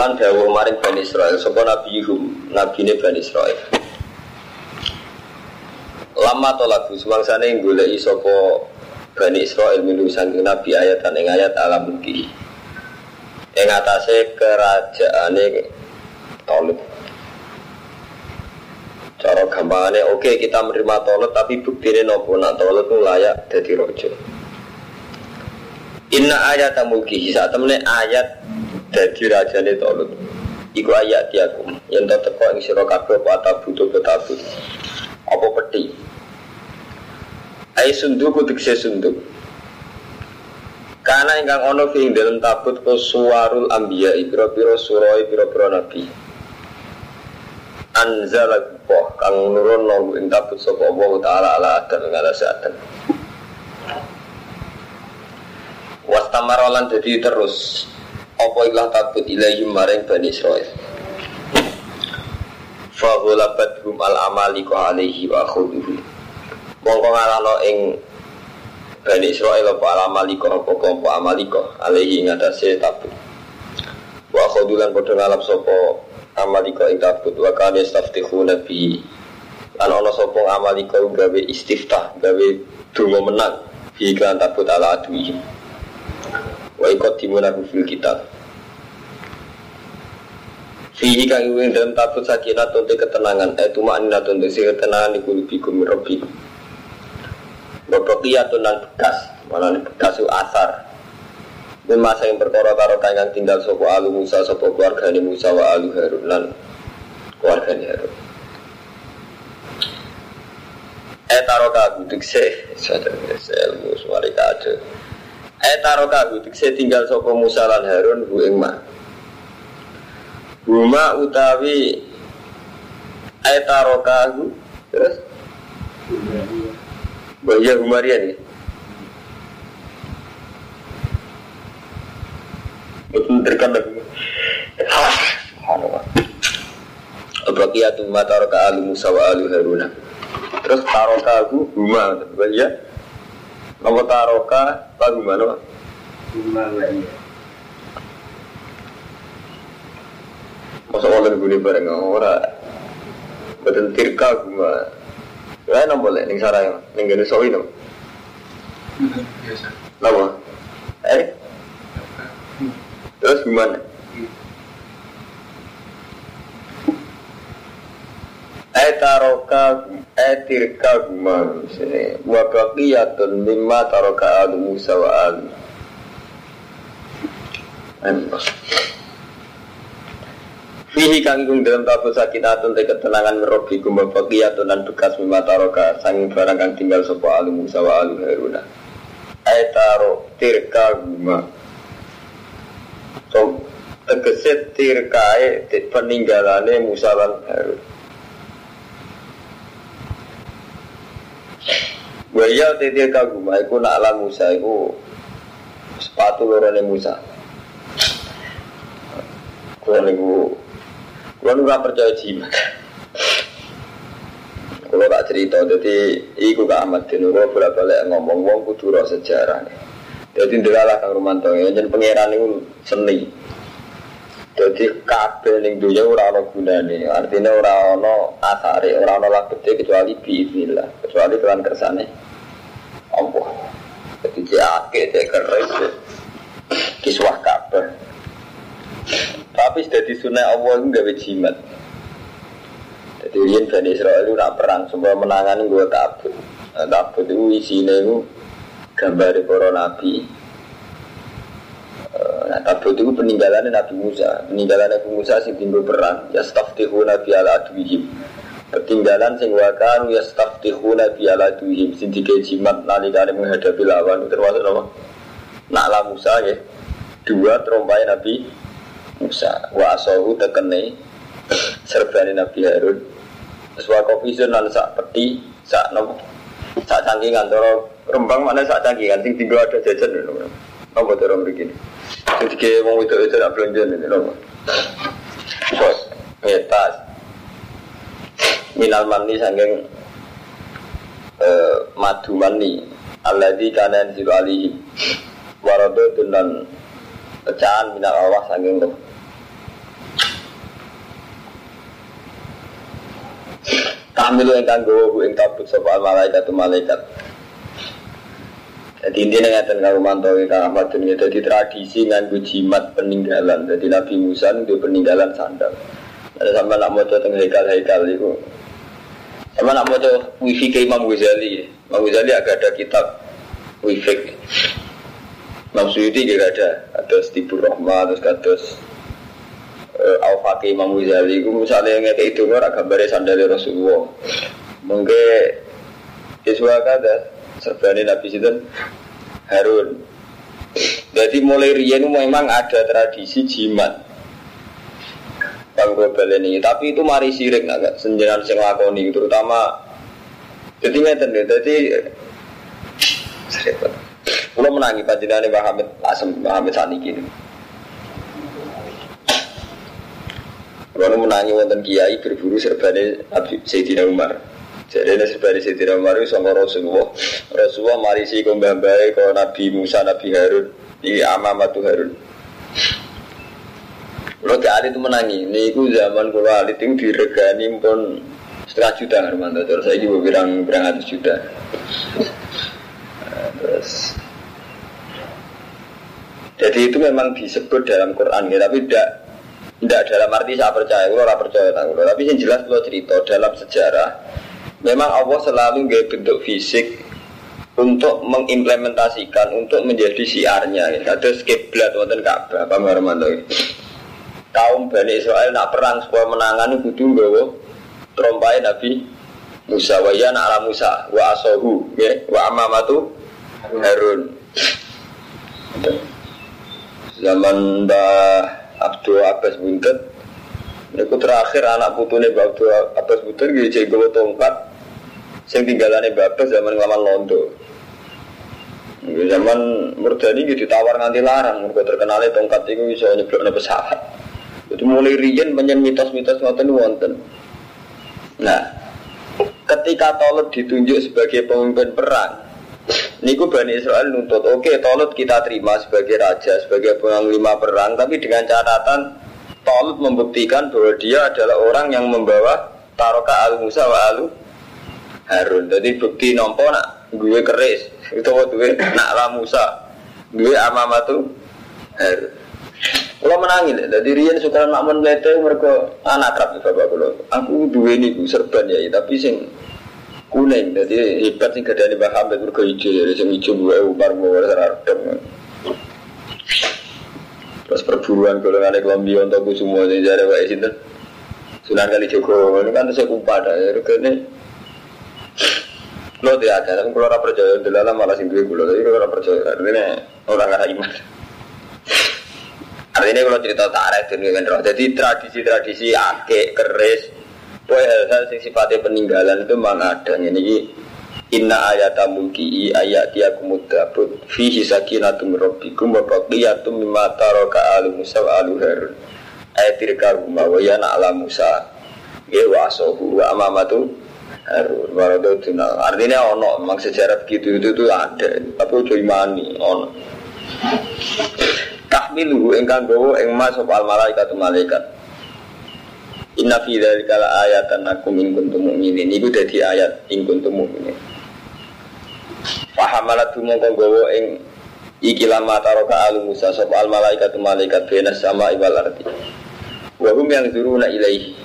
lan dawuh maring Bani Israel sapa nabiyuhum nabine Bani Israel. Lama tolaku suwangsane goleki sapa Bani Israel minu saking nabi ayat ing ayat alam mulki ing atase kerajaane Tolib cara gampangane oke kita menerima Tolib tapi buktine nopo? Nak Tolib itu layak dadi raja. Inna ayat mulki saat temene ayat dadi rajane Tolut. Iku ayat diaku yang tak teko ing sira kabeh apa tabutu betabut. Apa peti? Ai sunduk tegese sunduk. Karena ingkang ono fi dalam tabut ko suwarul ambiya pira-pira surah pira-pira nabi. Anzala Allah kang nurun nang ing tabut sapa Allah taala ala adam ngalase adam. Wastamarolan jadi terus apa ilah tabut ilahi maring Bani Israel? Fahulabat hum al amaliko alaihi wa khuduhu Mongko ngalano ing Bani Israel apa al amaliko apa kelompok amaliko alaihi ngatasi tabut Wa khudulan podo ngalap sopo amaliko ing tabut Wa kani staftihu nabi Lan ono sopo amaliko gawe istiftah Gawe dungo menang iklan tabut ala aduihim ikut timunahu fil kitab. Fihi kang ing dalam tabut sakinah tunte ketenangan. Eh tuma anina tunte si ketenangan iku bikum rabbikum Babakiyatun nan bekas. Mana bekas itu asar. Masa yang perkara karo kang tinggal sopo alu Musa sopo keluarga ini Musa wa alu Harun lan keluarga ini Harun. Eh taruh kagu dikse Sadar ilmu suari kado Eh kagu dikse tinggal sopo Musa lan Harun bu ingma Huma utawi Eh Terus? Bahaya Humarian ya Betul terkandang Subhanallah Abrakiyatun ma taroka alu Musa wa alu Haruna. Terus taroka aku huma Bahaya Taroka Apa huma nama Huma wa iya. Masa orang gini bareng Orang Betul tirka huma Ya nama boleh Ning sarai Ning gini sawi nama Biasa. Nama Eh? Terus gimana Etaroka etirka guma sini. Wa baqiyatun mimma taraka alu Musa wa alu Fihi kanggung dalam tabut sakinatun te ketenangan merobi guma baqiyatun dan bekas mimma taraka sanging barang kang tinggal sapa alu Musa wa alu Haruna. Etaro tirka guma. So, tegese tirkae peninggalane Musa lan Harun Waya tete kaguma iku nak ala Musa iku sepatu lorone Musa. Kulo niku kulo ora percaya jimat. Kulo tak cerita dadi iku gak amat dene bolak balik ngomong wong kudu ro sejarah. Jadi ndelalah Kang Romanto yen pangeran niku seni. Jadi kabeh ning dunya ora ana gunane. Artinya ora ana asare, ora ana labete kecuali biiznillah, kecuali kelan kersane. Allah. Jadi jake cek keris kiswah kabeh. Tapi sudah disunai Allah itu gak jimat. Jadi yen Bani Israel itu nak perang, semua menangani gue tabut. Nah, tabut itu isinya itu gambar para nabi. Nah, tabut itu peninggalannya Nabi Musa. Peninggalan Nabi Musa sing timbul perang. Ya staftihu nabi ala adwihim. Ketinggalan sing wakan ya staftihu nabi ala adwihim. Sing tiga jimat nalikane menghadapi lawan. Termasuk nama. Naklah Musa ya. Dua terompai Nabi Musa wa asahu tekene serbane Nabi Harun terus wa kopi lan sak peti sak nopo sak cangkingan antara rembang mana sak cangkingan sing tinggal ada jajan apa cara mriki sing dike wong itu itu nak belanja ini nopo Bos, ngetas minal mani sangking eh, madu mani. Alladzi kana yanzilu alihi warado dan pecahan minal Allah sangking roh Kamilu gawa bu ing tabut sapa malaikat malaikat. Jadi intinya ngeten karo mantowi kang Ahmad dunia jadi tradisi nganggo jimat peninggalan. Jadi Nabi Musa itu peninggalan sandal. Ada sama nak mau teng hekal-hekal itu. Sama nak mau wifi ke Imam Ghazali. Imam Ghazali agak ada kitab wifi. Imam Suyuti juga ada. Ada Stibur Rahmat, terus kados uh, Al-Faqih Imam Ghazali itu misalnya ngeke itu ora gambare sandale Rasulullah. Mungkin Iswa kada serbani Nabi Sinten Harun. Jadi mulai riyen memang ada tradisi jimat. Global ini, tapi itu mari sirik nggak senjenan sing lakoni terutama jadi ngeten deh, jadi Kalau menangi panjenengan Mbah Hamid Asem Mbah Hamid Saniki. Kalau menangi wonten kiai berburu serbane Sayyidina Umar. Jadi ini serbane Sayyidina Umar itu sama Rasulullah. Rasulullah marisi ke mbah-mbah ke Nabi Musa, Nabi Harun. Ini Amamatu Harun. Kalau ke alit menangi, ini itu zaman kalau alit itu diregani pun setengah juta Hermanto. Terus saya juga bilang berang ratus juta. Nah, terus jadi itu memang disebut dalam Quran ya, tapi tidak tidak dalam arti saya percaya, kalau orang percaya tahu. Tapi yang jelas kalau cerita dalam sejarah, memang Allah selalu nggak bentuk fisik untuk mengimplementasikan, untuk menjadi siarnya. Ya. Ada kiblat wonten Ka'bah, Pak Marmanto. Kaum Bani Israel nak perang supaya menangani kudu nggawa trompai Nabi Musa wa ya ala Musa wa asohu ya wa amamatu Harun. Zaman Mbah Abdul Abbas Buntet Itu terakhir anak putune Mbak Abdul Abbas Buntet cek gue tongkat Yang tinggalannya Mbak Abbas zaman ngelaman Londo. Zaman Murdani gitu ditawar nganti larang. Mereka terkenalnya tongkat itu bisa nyeblok pesawat. Itu mulai riyen banyak mitos-mitos ngoten wonten. Nah Ketika Tolut ditunjuk sebagai pemimpin perang Niku Bani Israel nuntut, oke okay, kita terima sebagai raja, sebagai panglima perang, tapi dengan catatan Tolut membuktikan bahwa dia adalah orang yang membawa taroka al Musa wa alu Harun. Jadi bukti nompo nak gue keris, itu waktu gue nak la Musa, gue amamatu Harun. Kalau menangin, jadi Rian sukaran makmun lete mereka anak kerap bapak kalau aku dua ini serban ya, tapi sing kuning jadi hebat sih gak ada Mbah Hamid mergo ijo jadi sing ijo gue Umar gue adem terus perburuan golongan kelambi untuk semua ini jadi wae sinten Sunan kali Joko kan saya kumpa dah ya regane lo tidak ada tapi kalau orang percaya dalam malah sing duwe kula tapi kalau orang percaya artinya orang nggak iman artinya kalau cerita tarik dengan roh jadi tradisi-tradisi akek keris Pokoknya hal-hal yang sifatnya peninggalan itu memang ada. Ini Inna ayata mulki ayat dia kumudabut fihi sakinatum rabbikum wa baqiyatum mimma taraka alu Musa wa alu Harun. Ayat tirka rumah wa yana ala Musa. Ya wa asohu wa amamatu Harun. Waradotuna. Artinya ono memang sejarah begitu itu itu ada. Tapi udah imani ono. Tahmilu engkang gowo eng mas al malaikat malaikat. Inna fi dzalika la ayatan lakum in kuntum mu'minin. Iku dadi ayat in kuntum mu'minin. Fahamalat mongko gawa ing iki lama taroka alu Musa sapa al malaikat malaikat bena sama ibal arti. Wa hum yang zuruna ilaihi.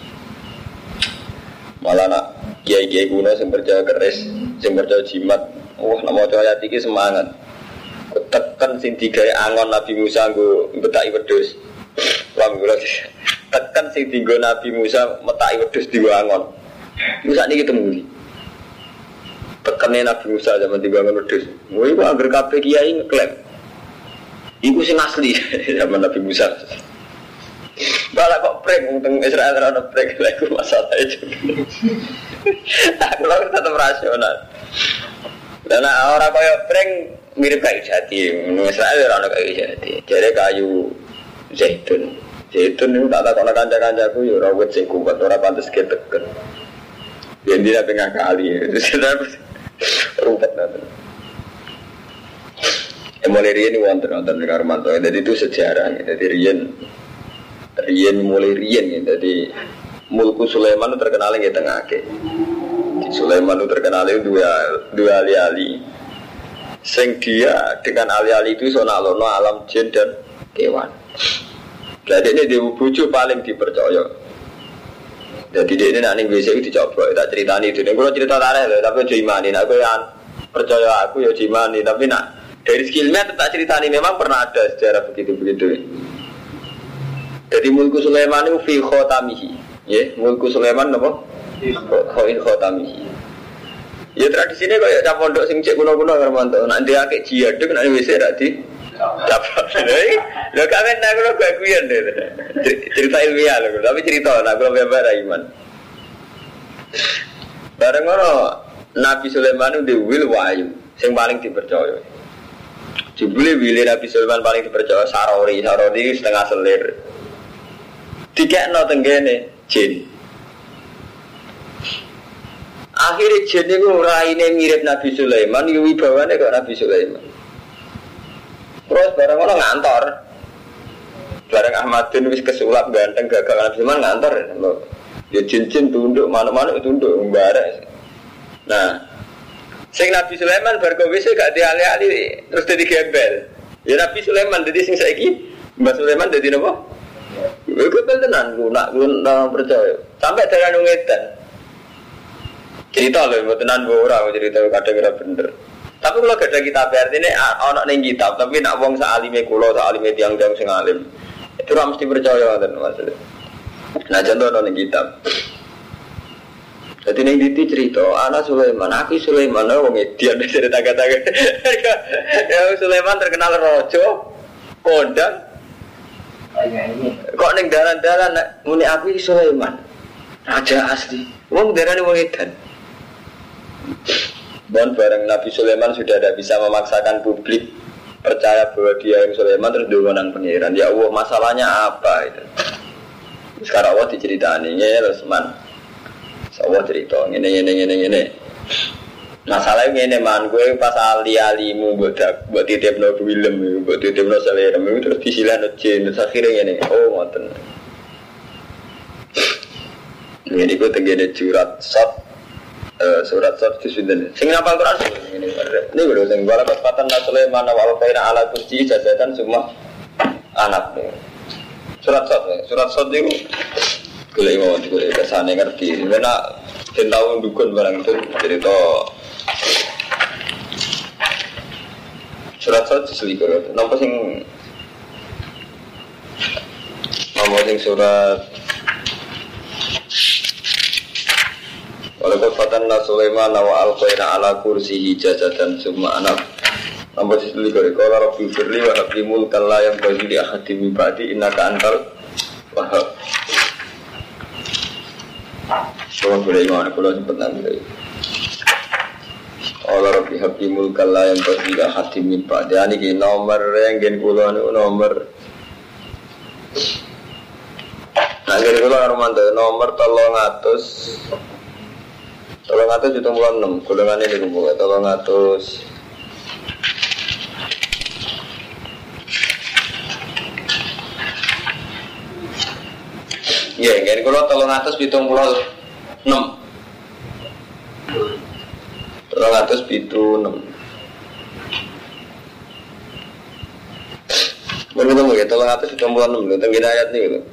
Malah nak kiai-kiai kuno sing percaya keris, sing percaya jimat. Wah, nak maca ayat iki semangat. Tekan sing digawe angon Nabi Musa nggo betaki wedhus. Paham kula tekan sing tinggal Nabi Musa metai wedhus diwangon. Musa niki ketemu Tekannya Nabi Musa zaman diwangon wedhus. Wah iku anggar kabeh kiai ngeklaim. Iku sing asli zaman Nabi Musa. Prank untung Israel ono prank iku masalah itu. Aku lho tetep rasional. Dan orang kaya prank mirip kayu jati, Israel ora ono kayu jati. Jadi kayu zaitun. Zaitun itu tak takon kanca-kancaku ya ora wit sing kuat, ora pantes keteken. Biar dia pengen kali, nanti. Ya mulai rian ini wonten wonten di Karmanto. Jadi itu sejarah. Jadi rian rian mulai rian ya. Jadi Mulku Sulaiman itu terkenal yang tengah ke. Sulaiman itu terkenal dua dua ali-ali. Sing dia dengan ali-ali itu sonalono alam jin dan kewan. Jadi ini dia bucu paling dipercaya. Jadi dia ini nanti bisa itu dicoba, tak cerita itu. Ini kalau cerita tanah tapi jadi imani. Aku yang percaya aku ya imani, tapi nak dari skillnya tetap cerita ini memang pernah ada sejarah begitu-begitu. Jadi mulku Sulaiman itu fi khotamihi. Ya, mulku Sulaiman apa? Khoin khotamihi. Ya tradisinya kayak cap pondok sing cek kuno-kuno Hermanto. Nanti akeh jihad itu nanti bisa ra di dapat. Lo kamen nak lo baguyan deh. Cerita ilmiah lo, tapi cerita nak lo bebas iman. Bareng ngono Nabi Sulaiman itu wil wahyu, sing paling dipercaya. Jebule wili Nabi Sulaiman paling dipercaya sarori, sarori setengah selir. Tiga no tenggene jin. Akhirnya jin itu raine mirip Nabi Sulaiman, yu wibawane kok Nabi Sulaiman. Terus bareng orang ngantor. Bareng Ahmadin wis kesulap ganteng gagal Nabi Sulaiman ngantor. Ya jin-jin tunduk, mana-mana tunduk mbare. Nah, sing Nabi Sulaiman bar wis gak diali-ali terus dadi gembel. Ya Nabi Sulaiman dadi sing saiki Mbak Sulaiman dadi napa? Ya gembel tenan ku nak ku percaya. Sampai dalan ngedan. Cerita loh, buat tenan orang cerita kadang kira bener. Tapi kalau gak ada kitab artinya anak neng kitab, tapi nak wong saalime kulo, saalime tiang tiang sing alim, itu orang mesti percaya kan maksudnya. Nah contoh neng kitab. Jadi neng diti cerita, anak Sulaiman, aku Sulaiman, oh wong edian cerita kata Ya Sulaiman terkenal rojo, kondang. Kok neng dalan-dalan muni aku Sulaiman, raja asli. Wong darah wong edan. Dan bareng Nabi Sulaiman sudah tidak bisa memaksakan publik percaya bahwa dia yang Sulaiman terus diundang pengiran. Ya Allah masalahnya apa itu? Sekarang Allah diceritakan ini ya Rasman. Allah cerita ini ini ini ini. Masalahnya ini man gue pas ali alimu buat buat titip no film buat titip no selera terus disilah no jin terus akhirnya ini oh ngoten. Ini gue tenggine jurat sop surat surat di sini. Sing ngapal Quran ini. Ini gue sing bala kepatan Sulaiman wa kaina ala kursi jajatan semua anak nih. Surat surat surat surat itu gue mau gue ke sana ngerti. Karena tahu dukun barang itu cerita surat surat diselikur. Nampak sing Nomor sing surat? Walaupun fatanna Sulaiman wa alqaina ala kursihi jajatan summa anak Nomor situ kore Kala Rabbi firli wa habli mulkan yang bagi di ahadi min ba'di innaka antal wahab Kalau boleh iman, kalau sempat nanti Allah Rabbi Habdi Mulkal la yang bersila hati min ba'di Ini ki nomor yang gen kula ini nomor. Nah gen kula Armando nomor tolong atus. Tolong atus itu mulai 6 Golongannya di rumah tolong atus. Ya, gen kula tolong atus hitung pulau 6 ratus pitu enam. Menurut kamu ya, tolong atas itu mulai enam loh, tenggi ayat nih walau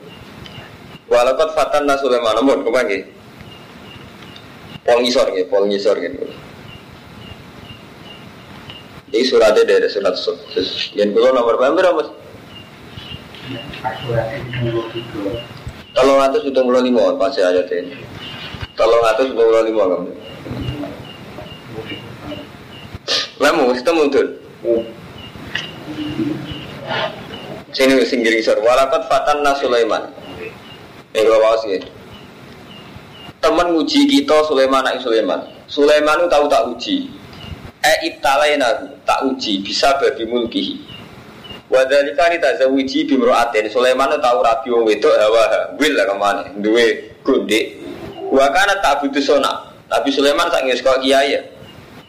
Walakot fatan nasuleman namun ke mana gitu? Pol ngisor gitu, pol ngisor gitu. Ini suratnya dari surat sub. Yang kedua nomor berapa mas? Tolong atas itu mulai lima, pasti ayat ini. Tolong atas itu mulai lima kamu. Lama mesti temu tuh. Sini singgir ngisor. Walakat fatan Sulaiman. Nih kalau wawas ya. Temen nguji kita Sulaiman anak Sulaiman. Sulaiman itu tahu tak uji. Eh ibtalaina tak uji bisa bagi mulkihi. Wadhalika ni tazawuji bimro'atin Sulaiman itu tahu rabi wong wedok hawa wil lah ke mana duwe gondek Wa kana tak butuh sona Nabi Sulaiman tak ngis kok kiai ya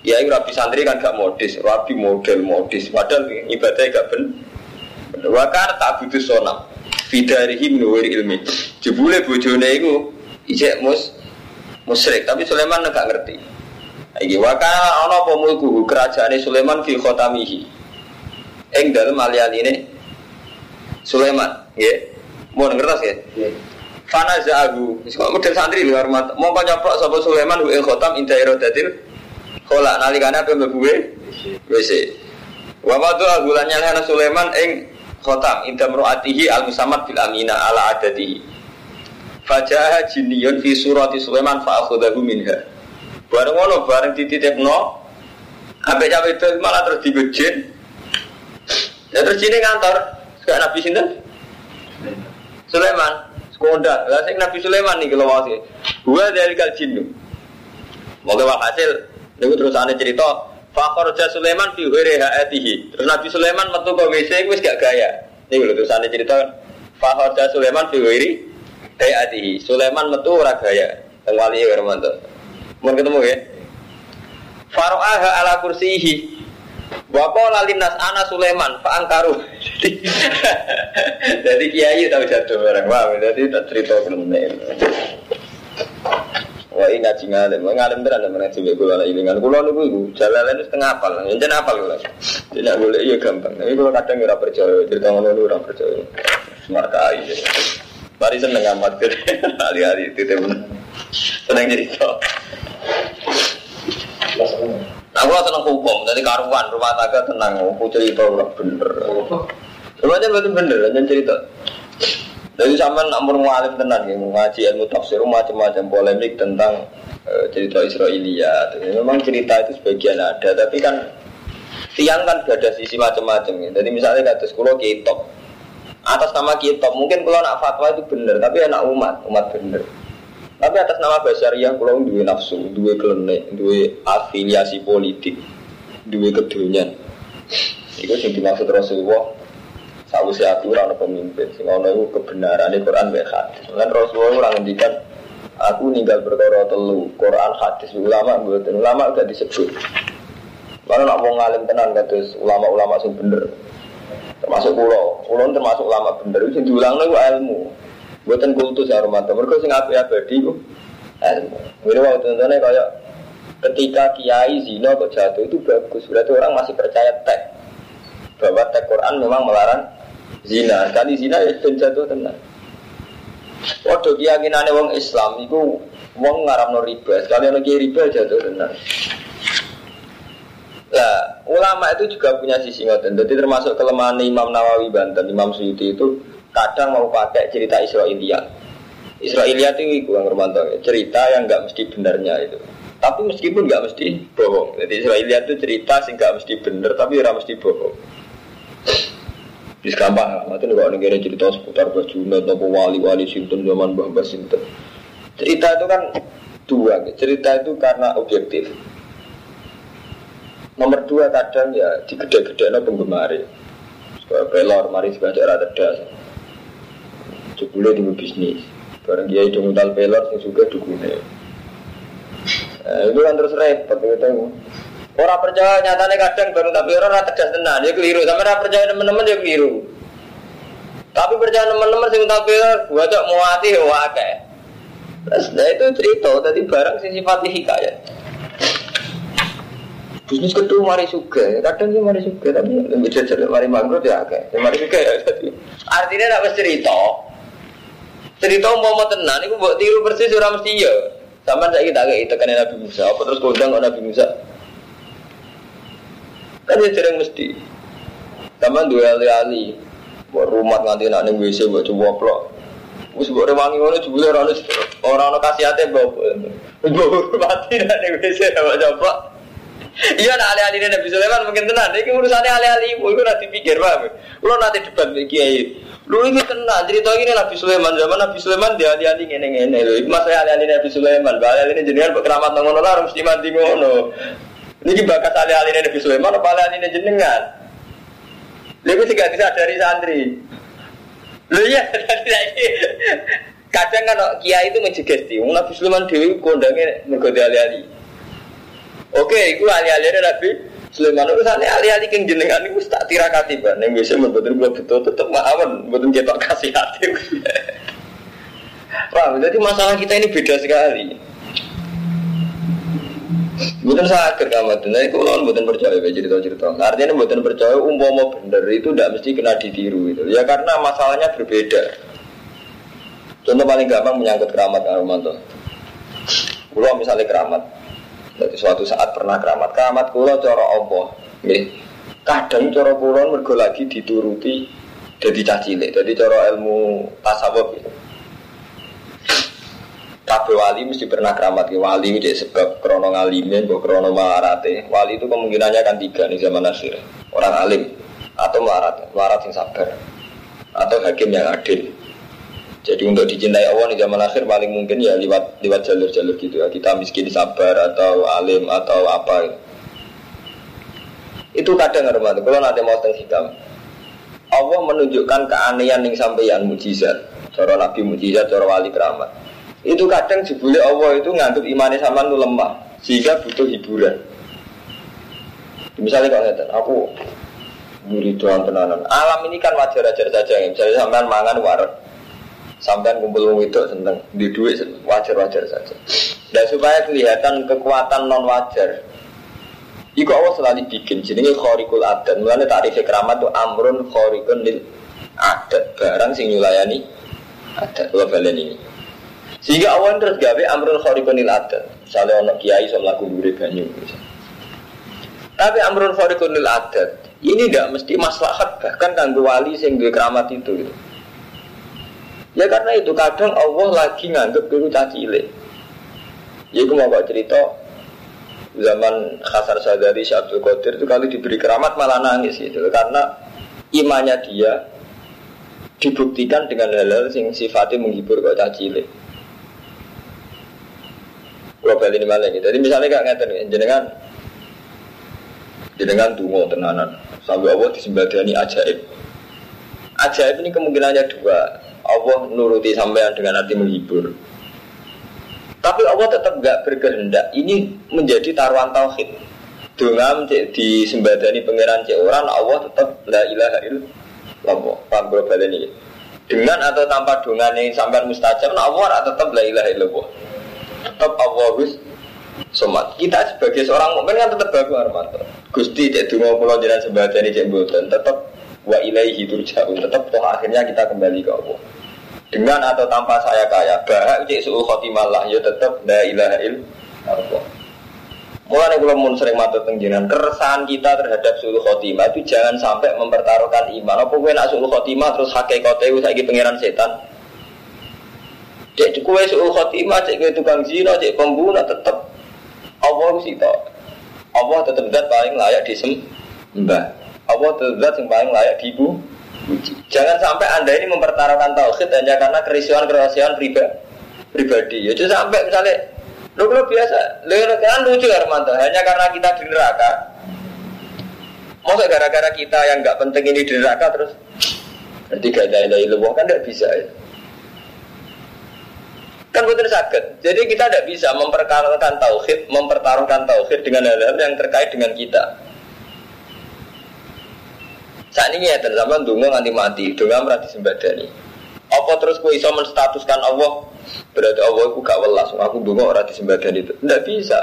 Kiai rabi santri kan gak modis Rabi model modis Padahal ibadahnya gak ben. Wa kana tak butuh sona. Fidarihim nuwir ilmi. Jebule bojone iku Ijek mus musyrik Tapi Sulaiman gak ngerti. Iki wa kana ana apa mulku? Kerajaane Sulaiman fi khotamihi ing dalem alianine Sulaiman nggih. Mau ngertos ya Fana za'ahu Wis model santri lho hormat mau nyoplok sapa Sulaiman hu ing khotam inda iradatil khola nalikane apa mlebu WC wa madu agulan nyalana Sulaiman ing khotam inda mru'atihi al musammat bil amina ala adatihi Fajaha jinniyun fi surati Sulaiman fa akhadahu minha bareng ngono bareng dititipno ambek cawe itu malah terus digojin Ya terus ini ngantor, gak Nabi Sinten? Sulaiman, sekondang. Lah sing Nabi Sulaiman nih kalau wasih. Gua dari jinnu. Moga hasil. Lalu terus ada cerita. Fakor jah Sulaiman fi huire haatihi. Terus Nabi Sulaiman metu ke WC wis gak gaya. Ini kalau terus ada cerita. Fakor jah Sulaiman fi huire haatihi. Sulaiman metu ora gaya. Teng wali ya Romanto. Mau ketemu ya? Faro'aha ala kursihi Wako lalinas ana Sulaiman Pak Angkaru. Jadi kiai tahu jatuh orang wah. Jadi tak cerita benar. Wah ini ngaji ngalim, ngalim benar ada coba gue lah ilingan. Kulo niku iku jalan itu setengah apal, jangan apal kulo. Tidak boleh iya gampang. Tapi kalau kadang ora percaya, cerita ngono ora percaya. Smart kai. Mari seneng amat ke hari-hari itu temen. Seneng cerita. Aku seneng hukum, jadi karuan rumah tangga tenang, aku cerita udah bener. Rumahnya berarti bener, hanya cerita. Jadi sama namun ngalim tenan ya, ngaji ilmu tafsir macam-macam polemik tentang uh, cerita Israelia. Memang cerita itu sebagian ada, tapi kan tiang kan ada sisi macam-macam ya. Jadi misalnya kata sekolah kitab, atas nama kitab mungkin kalau nak fatwa itu bener, tapi anak umat, umat bener. Tapi atas nama Basyariah kalau dua nafsu, dua klenek, dua afiliasi politik, dua kedunian. Itu yang dimaksud Rasulullah. Sausi aku orang pemimpin, sing ono itu kebenaran di Quran baik hadis. Kan Rasulullah orang ngendikan aku ninggal berkoro telu, Quran hadis ulama buatan ulama udah disebut. Mana nak mau ngalim tenan kados ulama-ulama sing bener. Termasuk pulau, pulau termasuk ulama bener. Itu diulang lagi ilmu. Buatan kultus ya Romanto. Mereka sing api abadi ku ilmu. Ini waktu contohnya kayak ketika kiai zina kok jatuh itu bagus. Berarti orang masih percaya tek bahwa tek Quran memang melarang zina. Kali zina ya ben jatuh tenang. Waduh keyakinannya wong Islam itu wong ngaramno riba. Sekali lagi riba jatuh tenang. Lah, ulama itu juga punya sisi ngoten. Jadi termasuk kelemahan Imam Nawawi Banten, Imam Suyuti itu kadang mau pakai cerita Israelia. Israelia itu yang Romanto, cerita yang nggak mesti benarnya itu. Tapi meskipun nggak mesti bohong. Jadi Israelia itu cerita sih nggak mesti benar, tapi ora mesti bohong. Bisa gampang mati nih kalau negara cerita seputar bajuna atau wali-wali sinten zaman mbah mbah sinten. Cerita itu kan dua, cerita itu karena objektif. Nomor dua kadang ya digede-gede no penggemar. Sebagai pelor, mari sebagai rata das. Jebule di bisnis. Barang dia itu modal pelor yang juga dukune. Nah, itu kan terus repot gitu. Orang percaya nyatanya kadang baru tapi orang das tenan, dia keliru. Sama orang percaya teman-teman dia keliru. Tapi percaya teman-teman sing tapi gua cok mau hati wae. Terus nah itu cerita tadi barang sing sifat hikayat. Bisnis kedua mari suka, kadang dia mari suka tapi lebih jajar mari mangkrut ya akeh. Mari suka ya. Artinya tidak mesti cerita. Mau mau tenan, itu buat tiru persis orang mesti ya. Sama saya kita agak itu kan Nabi Musa, apa terus kondang Nabi Musa? Kan dia sering mesti. Sama dua ali-ali, buat rumah nganti nak nih WC buat coba plok. Wis buat rewangi ngono jebule ora ono orang ono kasihate mbok. Mbok mati nak ning WC buat coba. Iya nah alih-alih Nabi Sulaiman mungkin tenan. Ini urusannya alih-alih ibu itu nanti pikir paham. Lo nanti debat dengan kiai. Lu ini tenan cerita ini Nabi Sulaiman zaman Nabi Sulaiman dia alih-alih ngene ngene lho. Iku masalah alih-alih Nabi Sulaiman. Alih-alih ini jenengan keramat nang ngono lah mesti mati ngono. Ini bakas alih-alih Nabi Sulaiman apa alih-alih jenengan? Lalu tidak disadari santri. Lu ya, kadang kan kiai itu menjegesti. Nabi Sulaiman dewi kondangnya mergodi alih-alih. Oke, itu alih-alih Nabi Sulaiman urusannya alih-alih keng jenengan itu tak tirakati ban. Yang biasa membuat belum betul tetap maafan, betul kita kasih hati. Wah, jadi masalah kita ini beda sekali. Bukan sakit kamu tuh, nah lawan bukan percaya cerita cerita. Nah, artinya bukan percaya umpama bener itu tidak mesti kena ditiru itu. Ya karena masalahnya berbeda. Contoh paling gampang menyangkut keramat Romanto. Kalau misalnya keramat, jadi suatu saat pernah keramat, keramat kulo coro opo, Kadang coro kulo mergo lagi dituruti jadi cacile, jadi coro ilmu tasawuf gitu. Kabeh wali mesti pernah keramat ke wali jadi sebab krono ngalime, mbok krono marate. Wali itu kemungkinannya kan tiga nih zaman akhir. Orang alim atau melarat, melarat yang sabar atau hakim yang adil. Jadi untuk dicintai Allah di zaman akhir paling mungkin ya lewat lewat jalur-jalur gitu ya. Kita miskin sabar atau alim atau apa. Itu kadang hormat. Kalau nanti mau tentang hitam, Allah menunjukkan keanehan yang sampeyan mujizat. Cara Nabi mujizat, cara wali keramat. Itu kadang jebule Allah itu nganggap imannya sama itu lemah, sehingga butuh hiburan. Misalnya kalau ngeten, aku doang tenanan. Alam ini kan wajar-wajar saja. Misalnya sampean mangan waret, sampean kumpul itu seneng di duit wajar-wajar saja. Dan supaya kelihatan kekuatan non wajar, Iku Allah selalu bikin jenenge khariqul adat. Mulane tarif keramat itu amrun khariqun lil adat. Barang sing nyulayani adat. Kula balen ini. Sehingga awan terus gawe amrul khariqunil adat. Misalnya ono kiai iso mlaku mburi banyu. Tapi amrul khariqunil adat ini tidak mesti maslahat bahkan kanggo wali sing duwe keramat itu gitu. Ya karena itu kadang Allah lagi nganggep dulu cacile. Ya aku mau cerita zaman Khasar Sadari Syabdul Qadir itu kali diberi keramat malah nangis gitu karena imannya dia dibuktikan dengan hal-hal yang sifatnya menghibur kok cacile. Kalau balik ini malah. Jadi misalnya ngerti nih, jenengan jenengan tunggu tenanan sampai Allah disembadani ajaib. Ajaib ini kemungkinannya dua. Allah nuruti sampean dengan arti menghibur. Tapi Allah tetap gak berkehendak. Ini menjadi taruhan tauhid. Dengan disembadani pangeran cek orang, Allah tetap la ilaha illallah. Paham global ini? Dengan atau tanpa dongan yang sampai mustajab, nah Allah tetap la ilaha illallah tetap Allahus somat. Kita sebagai seorang mukmin kan tetap bagus Armanto. Gusti cek dungo pulau jalan sembadani cek buatan tetap wa ilaihi turja'un tetap toh akhirnya kita kembali ke Allah. Dengan atau tanpa saya kaya, bahak cek khotimah lah ya tetap la ilaha illallah. Mulai kalau mun sering mata tengginan keresahan kita terhadap suul khotimah itu jangan sampai mempertaruhkan iman. Apa gue nak suul khotimah terus hakikatnya lagi pangeran setan? Cek kue suul khotimah, cek kue tukang zina, cek pembunuh tetap Allah sih tau. Allah tetap zat paling layak disembah. Allah tetap zat yang paling layak dibu. Jangan sampai anda ini mempertaruhkan tauhid hanya karena kerisian kerisian pribadi. Pribadi. Ya sampai misalnya Lu kalau biasa, lu kan lucu Armanto, hanya karena kita di neraka. Masa gara-gara kita yang nggak penting ini di neraka terus nanti gak ada ilaha kan tidak bisa ya. Kan betul sakit. Jadi kita tidak bisa mempertaruhkan tauhid, mempertaruhkan tauhid dengan hal-hal yang terkait dengan kita. Saat ini ya sama dungo nanti mati, dungo berarti sembadani. Apa terus ku iso menstatuskan Allah berarti Allah aku gak welas, aku dungo orang disembadani itu. Tidak bisa.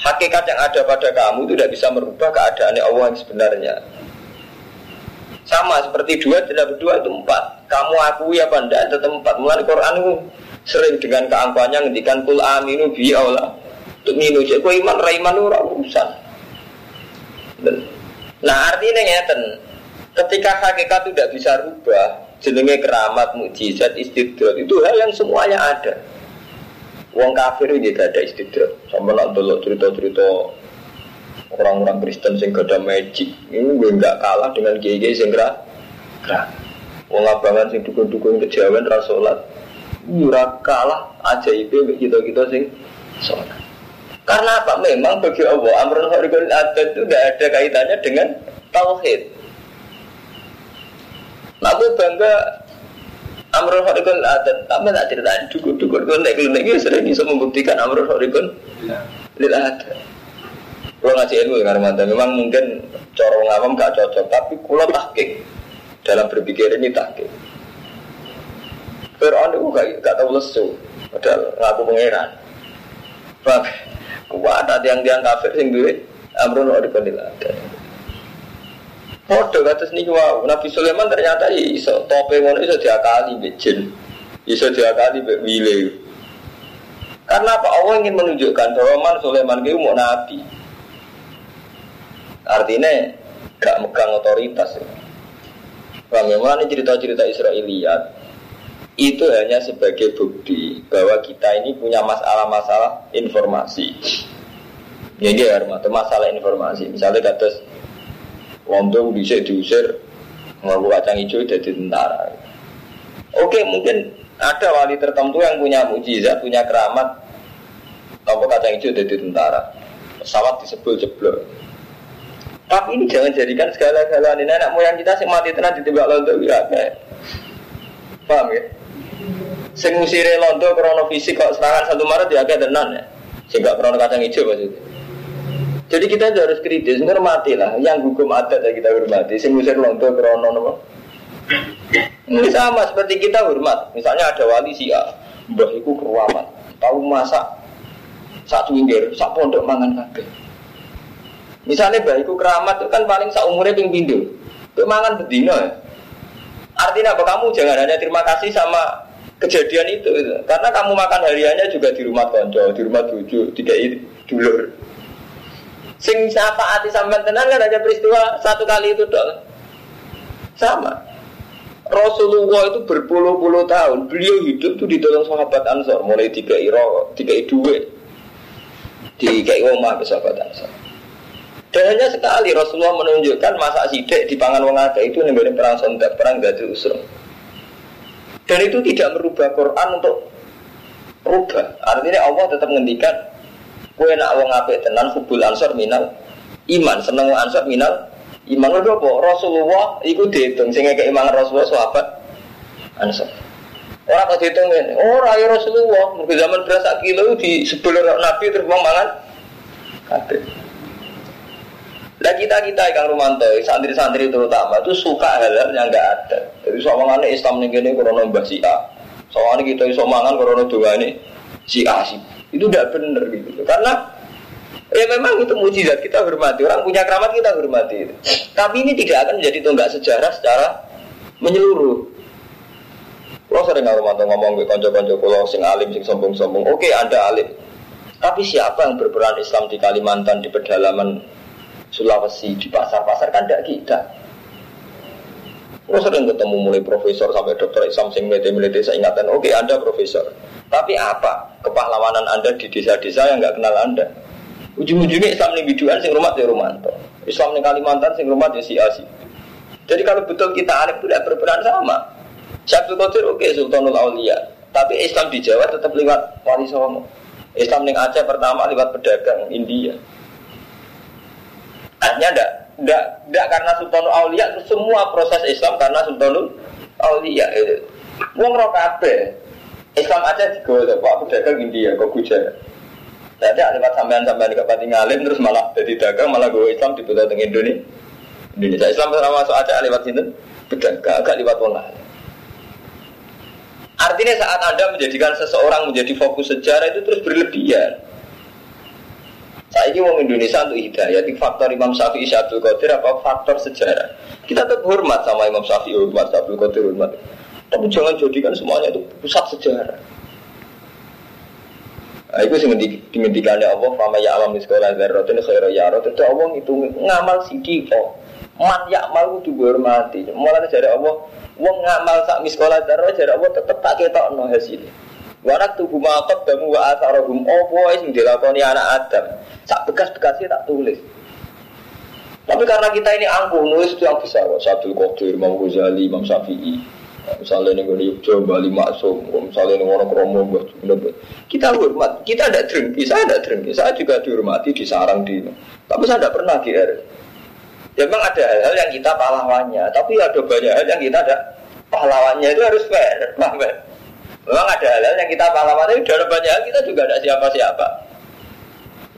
Hakikat yang ada pada kamu itu tidak bisa merubah keadaan Allah yang sebenarnya. Sama seperti dua tidak berdua itu empat. Kamu akui apa enggak tetap empat. Mulai Quran itu sering dengan keangkuhannya ngendikan kul aminu bi Allah. Untuk minu cek kue iman? Raiman ora urusan. Nah artinya ngeten. Ketika hakikat tidak bisa rubah jenenge keramat mukjizat istidrat itu hal yang semuanya ada. Wong kafir ini gak ada istidrat sama nak dulu cerita-cerita orang-orang Kristen sing gak magic ini gue nggak kalah dengan GG sing gerak wong abangan sing dukun-dukun kejawen ra ora kalah ajaib kita-kita sing salat karena apa? Memang bagi Allah amrul kharikul adat itu tidak ada kaitannya dengan tauhid. Nah, aku bangga amrul kharikul adat. Tapi tak ceritain dukun-dukun gue naik klinik sering bisa membuktikan amrul kharikul lil adat. Kalau ngaji ilmu dengan mantan memang mungkin corong awam gak cocok, tapi kulo tahkik dalam berpikir ini tahkik. Fir'aun itu gak, gak tahu lesu, padahal ngaku pangeran. Bang, kuat ada yang tiang kafir sing duit, amrun ora ada. Podo kata sini wow, Nabi Sulaiman ternyata iso tope ngono iso diakali mbek jin. Iso diakali mbek wile. Karena apa Allah ingin menunjukkan bahwa Man Sulaiman itu mau nabi. Artinya gak megang otoritas. Bang, ini cerita-cerita Israeliat itu hanya sebagai bukti bahwa kita ini punya masalah-masalah informasi. Ini ya, itu masalah informasi. Misalnya kata Londo bisa diusir ngaku kacang hijau jadi tentara. Oke, mungkin ada wali tertentu yang punya mujizat, punya keramat, ngaku kacang hijau jadi tentara. Pesawat disebut jeblok. Tapi ini jangan jadikan segala-galanya anak moyang kita sing mati tenan ditembak londo ya. Paham ya? Sing ngusire londo krono fisik kok serangan satu Maret ya kayak tenan ya. Sehingga krono kacang hijau maksudnya. Jadi kita harus kritis, menghormati lah. Yang hukum adat ya kita hormati. Sing ngusir londo krono nopo. Ini sama seperti kita hormat. Misalnya ada wali si A, mbah iku keruaman, tahu masak satu winggir, sak pondok mangan kabeh. Misalnya bayiku keramat itu kan paling seumurnya ping pindu. Kemangan bedino ya. Artinya apa kamu jangan hanya terima kasih sama kejadian itu, gitu. karena kamu makan hariannya juga di rumah konco, di rumah tujuh, tiga dulur. Sing siapa hati sampean tenan kan hanya peristiwa satu kali itu dong. Sama. Rasulullah itu berpuluh-puluh tahun beliau hidup tuh ditolong sahabat Ansor mulai tiga iro, tiga dua, tiga omah sahabat Ansor. Dan hanya sekali Rasulullah menunjukkan masa sidik di pangan wong itu nih perang sontak, perang gadil usrum. Dan itu tidak merubah Quran untuk rubah. Artinya Allah tetap menghentikan kue nak wong apik tenan hubul ansor minal iman seneng ansor minal iman lho apa Rasulullah iku dihitung sehingga keimanan Rasulullah sahabat ansor. Orang kok dihitung ini, oh raya Rasulullah, mungkin zaman berasa kilo di sebelum Nabi terus mangan kabeh. Lah kita kita ikan Rumanto, santri-santri terutama itu suka hal-hal yang enggak ada. Jadi somangan Islam nih gini korona mbah si A, soalnya kita somangan korona dua ini si A sih. Itu tidak benar gitu. Karena ya memang itu mujizat kita hormati. Orang punya keramat kita hormati. Tapi ini tidak akan menjadi tonggak sejarah secara menyeluruh. Kalau sering Rumanto ngomong ke konco-konco pulau sing alim sing sombong-sombong. Oke, anda alim. Tapi siapa yang berperan Islam di Kalimantan di pedalaman Sulawesi di pasar-pasar kan tidak kita. Terus sering ketemu mulai profesor sampai dokter Islam sing melete-melete saya ingatan, oke okay, Anda profesor. Tapi apa kepahlawanan Anda di desa-desa yang nggak kenal Anda? Ujung-ujungnya Islam ini biduan sing rumah ya Romanto. Islam ini Kalimantan sing rumah ya si Asi. Jadi kalau betul kita Arif tidak berperan sama. Syabdul Qadir oke okay, Sultanul Aulia. Tapi Islam di Jawa tetap lewat Wali. Islam yang Aceh pertama lewat pedagang India. Artinya enggak, enggak, enggak karena Sultanul Aulia semua proses Islam karena Sultanul Aulia itu. Wong roh kabeh. Islam aja juga kok aku dagang India kok Gujarat. Jadi lewat sampean-sampean di pati ngalim terus malah jadi dagang malah gue Islam di teng Indonesia. Indonesia Islam sama masuk aja lewat sini pedagang agak lewat wong Artinya saat Anda menjadikan seseorang menjadi fokus sejarah itu terus berlebihan. Saya ini orang Indonesia untuk hidayah. Di faktor Imam Syafi'i Syabdul Qadir apa faktor sejarah. Kita tetap hormat sama Imam Syafi'i hormat Syabdul Qadir hormat. Tapi jangan jadikan semuanya itu pusat sejarah. Nah, itu dimentikannya Allah fama ya alam sekolah zarrotin khaira ya rot itu Allah itu ngamal sidiko man ya amal itu dihormati mulai dari Allah wong ngamal sak miskola zarro dari Allah tetap tak ketok no hasilnya Warak tubuh matot damu wa asarahum opo sing dilakoni anak Adam. Sak bekas-bekasnya tak tulis. Tapi karena kita ini angkuh nulis itu yang besar. Sabdul Qadir, Imam Ghazali, Imam Syafi'i. Nah, Misalnya ini gue Yogyo, Bali Maksum, misalnya ini Wono Kromo, kita hormat, kita ada drengki, saya ada drengki, saya juga dihormati, disarang di, tapi saya tidak pernah GR. Ya memang ada hal-hal yang kita pahlawannya, tapi ada banyak hal yang kita ada pahlawannya itu harus fair, paham? Memang ada hal-hal yang kita pahlawannya, ada banyak hal kita juga ada siapa-siapa.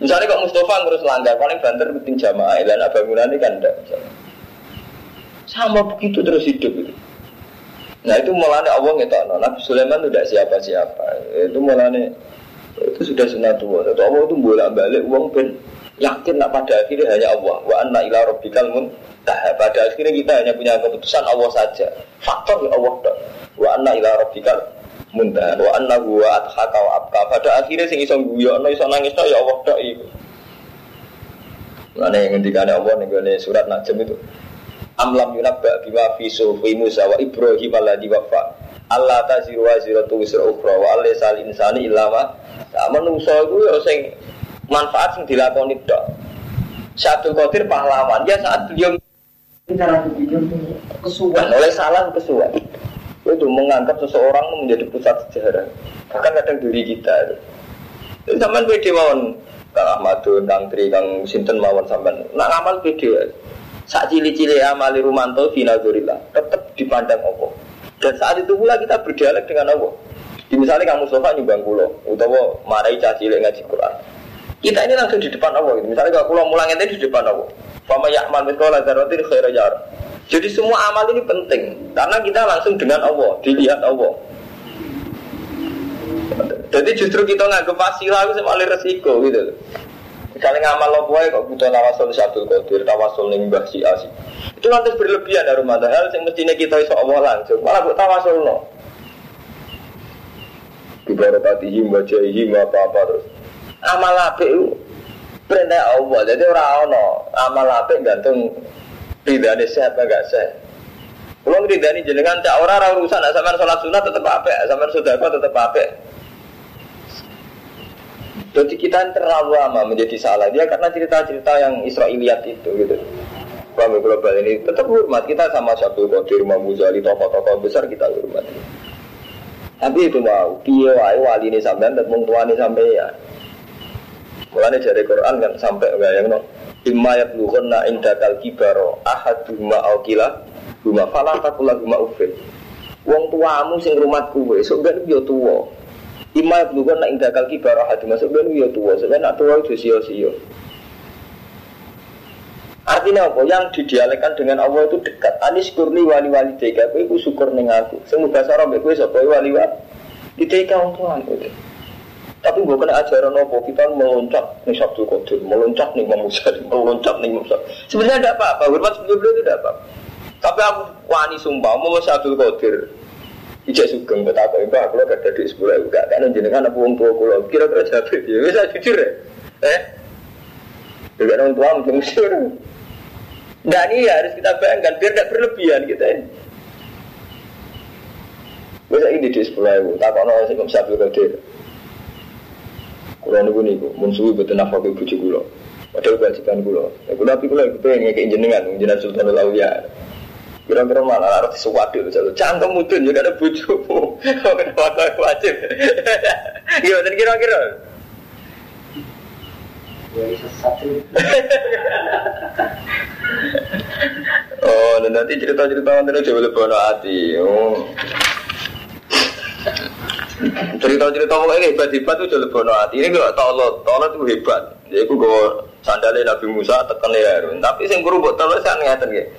Misalnya kok Mustafa ngurus langgar, paling banter penting jamaah, dan bangunan ini kan enggak. Sama begitu terus hidup itu. Nah itu mulanya Allah ngetok Nabi Sulaiman itu tidak siapa-siapa. Itu mulanya itu sudah sunatullah. Itu Allah itu bolak balik uang ben yakin nak pada akhirnya hanya Allah. Wa anna ila rabbikal muntah. Pada akhirnya kita hanya punya keputusan Allah saja. Faktor ya Allah. Wa anna ila rabbikal muntah. Wa anna huwa adhaka wa abka. Pada akhirnya sing iso guyon, iso nangis ya Allah tak itu. Mana yang ngendikan Allah nih surat Najm itu amlam yunabba bima fi sufi Musa wa Ibrahim alladhi wafa Allah taziru wa ziratu wisra ukhra wa alaysal insani illa ma menungso iku ya sing manfaat sing dilakoni tok satu Qadir pahlawan ya saat beliau cara berpikir kesuwan oleh salah kesuwan itu menganggap seseorang menjadi pusat sejarah bahkan kadang diri kita itu zaman pede mawon Kang Ahmadun, Kang Tri, Kang Sinten mawon sampean nak ngamal pede saat cili-cili amali rumanto finazurillah tetap dipandang Allah. Dan saat itu pula kita berdialog dengan Allah. Di misalnya kamu sofa nyumbang kulo, utawa marai caci ngaji Quran. Kita ini langsung di depan Allah. Gitu. Misalnya kalau kulo mulang itu di depan Allah. Fama ya'mal mithqala dzarratin khairan yara. Jadi semua amal ini penting karena kita langsung dengan Allah, dilihat Allah. Jadi justru kita nggak fasilah itu malah resiko gitu Misalnya ngamal lo boy kok butuh tawasul satu kodir, tawasul ning mbah si asi. Itu nanti berlebihan dari rumah hal yang mestinya kita iso Allah langsung. Malah buat tawasul no. Bibarakatihim wajahihim apa-apa terus. Amal apik perintah Allah. Jadi orang ono amal apik gantung ridane sehat enggak sehat. Kalau ridani jenengan cak orang orang urusan, sampean sholat sunat tetap apik, sampean sedekah tetap apik. Jadi kita terlalu lama menjadi salah dia karena cerita-cerita yang Israeliat itu gitu. Kami global ini tetap hormat kita sama satu Qadir, Imam Ghazali, tokoh-tokoh besar kita hormat. Tapi itu mau, dia wae wali ini sampai dan mengtuani sampai ya. Mulanya dari Quran kan sampai enggak yang no. Imma na indakal kibaro ahaduma aukila Buma falah takulah buma ufin Wong tuamu sing rumah kue, so gak dia tua Ima bukan nak indah kaki barah hati masuk ben ya tua, sebenarnya nak tua itu sio-sio. Artinya apa? Yang didialekkan dengan Allah itu dekat. Anis kurni wali wali tega, kue ku syukur neng aku. Semoga sarang kue sapa wali wali. Tega untuk aku. Tapi bukan ajaran apa kita meloncat nih Sabtu Qadir, meloncat nih Imam meloncat nih Musa. Sebenarnya tidak apa-apa, hormat sebelum beliau itu tidak apa-apa. Tapi aku wani sumpah mau Sabtu Qadir, Ijek sugeng kok tak mbak kalau gak ada di sekolah juga kan jenengan apa wong tua kula kira-kira jawab ya bisa jujur ya. Eh? Juga orang tua mungkin jujur. Nah ini ya harus kita bayangkan biar tidak berlebihan kita ini. Bisa ini di sekolah itu, tak kono sing kok sapi kadir. Kulo niku niku mun suwi boten nafkah ibu kula. Padahal kewajiban kula. Ya kula tapi kula pengen ngekek jenengan jenengan Sultanul Auliya. Kira-kira malah harus sesuatu itu. Cangkem mudun juga ada bujumu. Kenapa wajib? Gimana kira-kira? oh, dan nanti cerita-cerita nanti coba lebih hati. Oh. Cerita-cerita pokoknya hebat-hebat itu lebih bono hati. Ini kalau tolot, tolot itu hebat. Jadi aku gue sandalnya Nabi Musa tekan leher. Tapi yang guru buat tolot saya ngeliatin gitu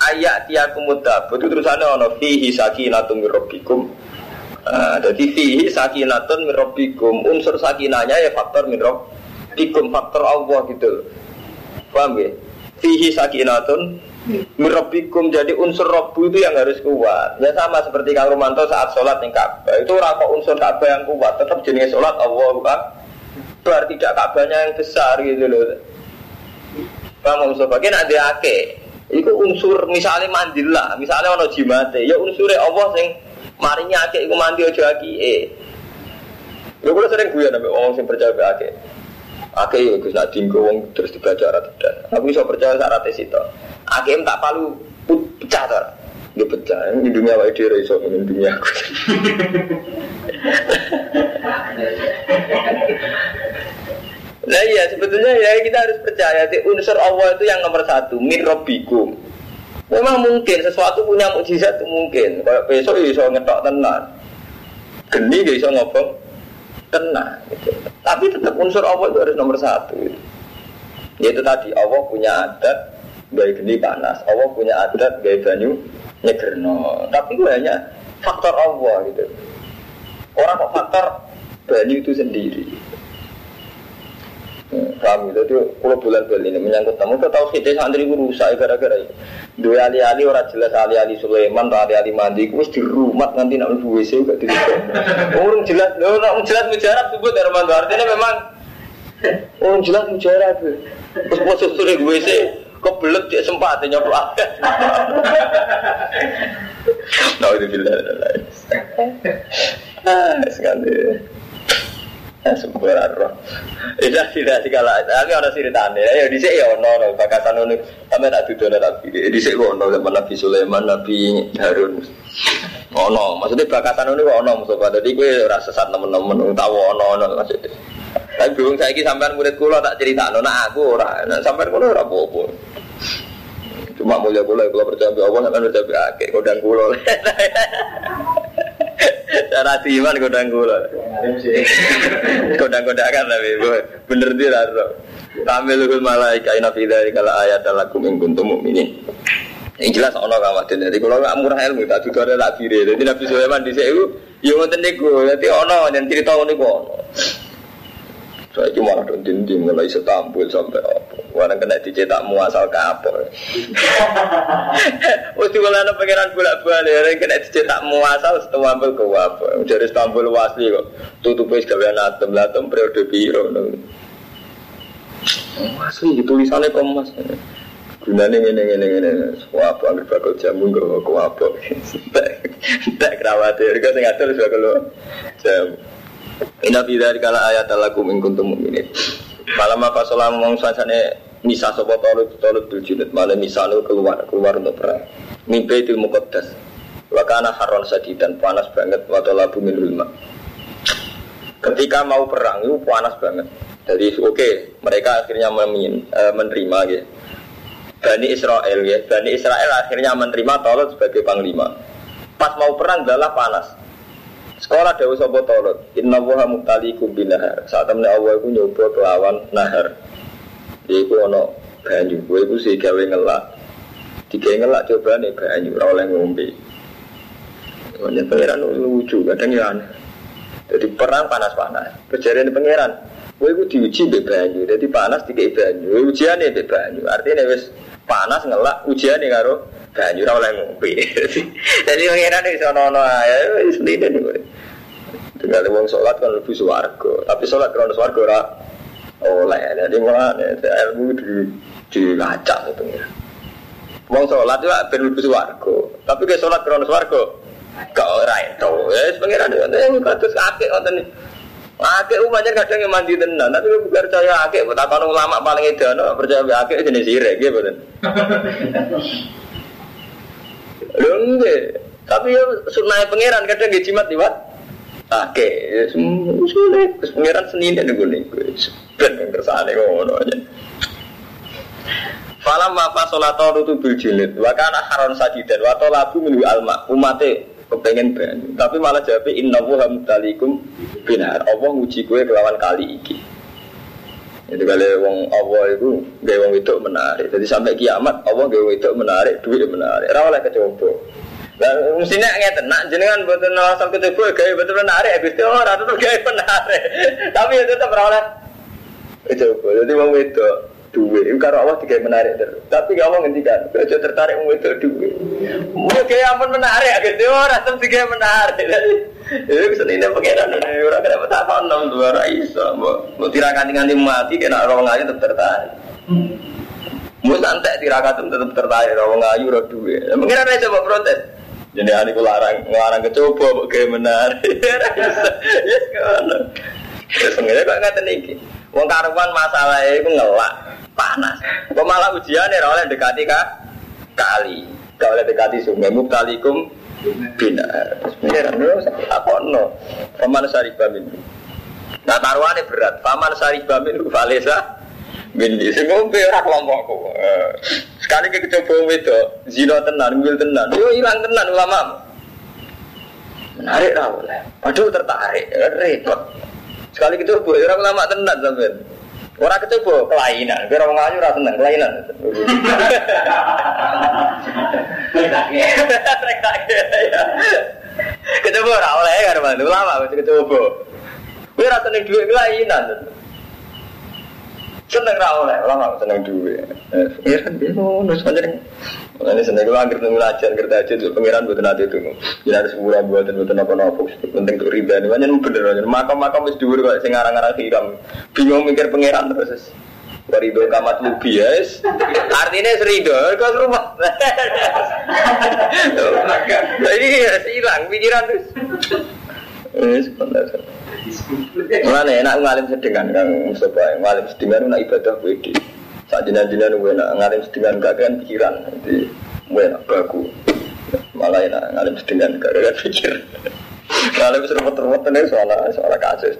ayat tiakum mudabut itu terusannya ono fihi sakinatun mirrobikum uh, jadi fihi sakinatun mirrobikum unsur sakinanya ya faktor mirrobikum faktor Allah gitu paham ya fihi sakinatun mirrobikum jadi unsur robu itu yang harus kuat ya sama seperti Kang Romanto saat sholat yang Ka'bah itu rako unsur Ka'bah yang kuat tetap jenis sholat Allah bukan berarti tidak Ka'bahnya yang besar gitu loh Bang Mustafa, kena ada ake Iku unsur misalnya mandila, misalnya ono jimate, ya unsurnya Allah sing marinya akeh iku mandi aja aki. Eh. Lho kula sering guyon sampe wong sing percaya be akeh. Ake ya Gus nak wong terus dibaca ora tidak. Aku iso percaya syarat itu. Ake tak palu pecah ta. Dia pecah. Ini dunia wae dhewe iso ini dunia aku. Nah iya sebetulnya ya kita harus percaya di unsur Allah itu yang nomor satu min rabbikum. Memang mungkin sesuatu punya mukjizat itu mungkin. Kayak besok ya iso ngetok tenan. Geni ya iso ngobong tenang. Gitu. Tapi tetap unsur Allah itu harus nomor satu. Gitu. Yaitu tadi Allah punya adat gaya geni panas. Allah punya adat gaya banyu nyegerno. Tapi itu hanya faktor Allah gitu. Orang kok faktor banyu itu sendiri. Hmm, Paham gitu, itu kalau bulan bulan ini menyangkut tamu kita tahu kita santri itu rusak gara-gara itu. Dua ali-ali orang jelas ali-ali Sulaiman ali-ali mandi, itu di rumah nanti nak mlebu WC gak di Orang jelas, orang jelas mujarab sebut Armando artinya memang orang jelas mujarab. Terus posisi sore WC kebelet dia sempat nyoplak. Nah itu bila Ah, sekali. Sempurna roh. Itu tidak segala. Tapi orang ceritanya. Ya di sini ya ono ono bakasan ono. Tapi tak tak pikir. Di sini ono zaman Nabi Sulaiman, Nabi Harun. Ono. Maksudnya bakasan ono ono Mustafa. Jadi gue rasa sesat temen-temen. Tahu ono ono maksudnya. Tapi bingung saya sampean murid kula tak cerita nah aku ora. Nah, sampean kula ora apa-apa. Cuma mulia kula kula percaya be Allah sampean percaya be akeh kodang kula. Cara iman kodang kula. Kodang-kodangan tapi bener dia raro. Tamil lukul malaika ina fi dzalika la ayat lakum in kuntum mu'minin. Yang jelas ono kawatin. Jadi kalau nggak murah ilmu tak tutur ada tak kiri. Jadi Nabi Sulaiman di sini yo ngoten niku. Jadi ono yang cerita niku ono. Saya cuma ada dinding mulai setampil sampai apa. Orang kena dicetak muasal kapal. Wes diwalana pangeran bolak-balik orang kena dicetak muasal setelah ambil ke apa. Dari Istanbul wasli kok. Tutup wis gawe atom latem periode biru. Asli tulisannya komas. Gunanya ngene ngene ngene. Wah, apa ambil bakal jamu gak kok apa. Tak khawatir. Kau sing atur bakal jamu. Inna fi dzalika la ayatan lakum in kuntum mu'minin. Malam apa salam mong sansane misa sapa tolut tolut bil junut malam misa keluar keluar untuk perang. Mimpi til muqaddas. Wa kana harron sadidan panas banget wa talabu min ulma. Ketika mau perang itu panas banget. Jadi oke, mereka akhirnya memin, eh, menerima ya. Bani Israel ya, Bani Israel akhirnya menerima Tolut sebagai panglima. Pas mau perang adalah panas. Sekolah Dewa Sopo Tolot Inna wuha muktalikum binahar. Saat temen Allah itu nyoba kelawan nahar. Itu ada banyu. Gue itu sih gawe ngelak. Tiga ngelak coba nih banyu Rawalnya ngombe. Makanya pangeran lucu kadang ya aneh. Jadi perang panas-panas. Kejadian pangeran Gue itu diuji be banyu. Jadi panas tiga banyu. Ujian nih be banyu. Artinya wis panas ngelak Ujian nih karo banyu ora oleh ngombe. Jadi pangeran iso ono ae wis lide niku. Tinggal wong salat kan lebih swarga, tapi salat krono swarga ora oleh. Jadi mulane ilmu di dilacak itu pengiran. Wong salat itu ben lebih swarga, tapi ke salat krono swarga gak ora itu. Ya wis pangeran itu kados akeh wonten Akeh umumnya kadang yang mandi tenan, tapi gue percaya akeh, tak ulama paling edan, percaya akeh jenis sirik, gitu. Lho. Tapi ya sunah pangeran kadang nggih jimat liwat. Oke, sulit. Terus pangeran Senin nih gue nih, ben kersane ngono aja. Falam ma fa salata rutu bil jilid wa kana haron sajidan wa talabu min alma umate kepengen banyu tapi malah jawab inna wa hamdalikum binar Allah nguji gue kelawan kali iki jadi kalau wong Allah itu gaya wong itu menarik. Jadi sampai kiamat Allah gaya wong itu menarik, duit menarik. Rawalnya kecoba. Dan mestinya ngeten, nak jenengan betul asal kecoba gaya betul menarik, habis itu orang itu gaya menarik. Tapi itu tetap rawalnya kecoba. Jadi wong itu Itu karo Allah digawe menarik terus. Tapi gak mau ngendikan, aja tertarik wong itu duit. Mau gaya ampun menarik, itu orang tetap digawe menarik. Itu senine pangeran ini orang kena tak nom dua iso. Mau tirakan nganti mati kena orang aja tetap tertarik. Mau santai tirakan tetap tertarik orang ayu ora duwe. Pangeran aja coba protes. Jadi ani ku larang larang kecoba kayak menarik. Yes kono. Terus pengen kok ngaten iki. Wong karuan masalah itu ngelak, panas. Kok malah ujian ya oleh dekati kah? Kali. Gak oleh dekati sungai mubtalikum bina. Pengiran lu apa no? Paman saribamin. Nah taruhannya berat. Paman saribamin valesa Bindi, sing ngombe kelompokku. Eh, Sekali ke kecoba itu, zina tenan, wil tenan, yo hilang tenan ulama. Menarik ra oleh. Padahal tertarik, repot. Sekali kecoba, ora ulama tenan sampean. Ora kecoba kelainan, kira wong ayu ora seneng kelainan. Kecoba ora oleh kan Mas, ulama kecoba. Kowe ora seneng dhuwit kelainan. seneng ra oleh ora mau seneng duwe eh pengiran dia ngono sebenarnya Makanya seneng kalau angker nunggu ajar kerja aja tuh pengiran buat nanti itu Jadi ada sepuluh buat dan buat apa apa penting tuh riba. Nih banyak bener banyak makam makam wis dhuwur kok sing arang-arang hiram. Bingung mikir pengiran terus Warido kamat lubi yes Artinya serido Kau rumah. Jadi hilang pikiran terus. Ini sebenarnya Mana enak ngalim sedengan kang Mustafa, ngalim sedengan nak ibadah wedi. Saat jinan-jinan gue nak ngalim sedengan gak kan pikiran, jadi gue nak baku. Malah enak ngalim sedengan gak kan pikir. Ngalim serempet-serempet ini soal soal kasus.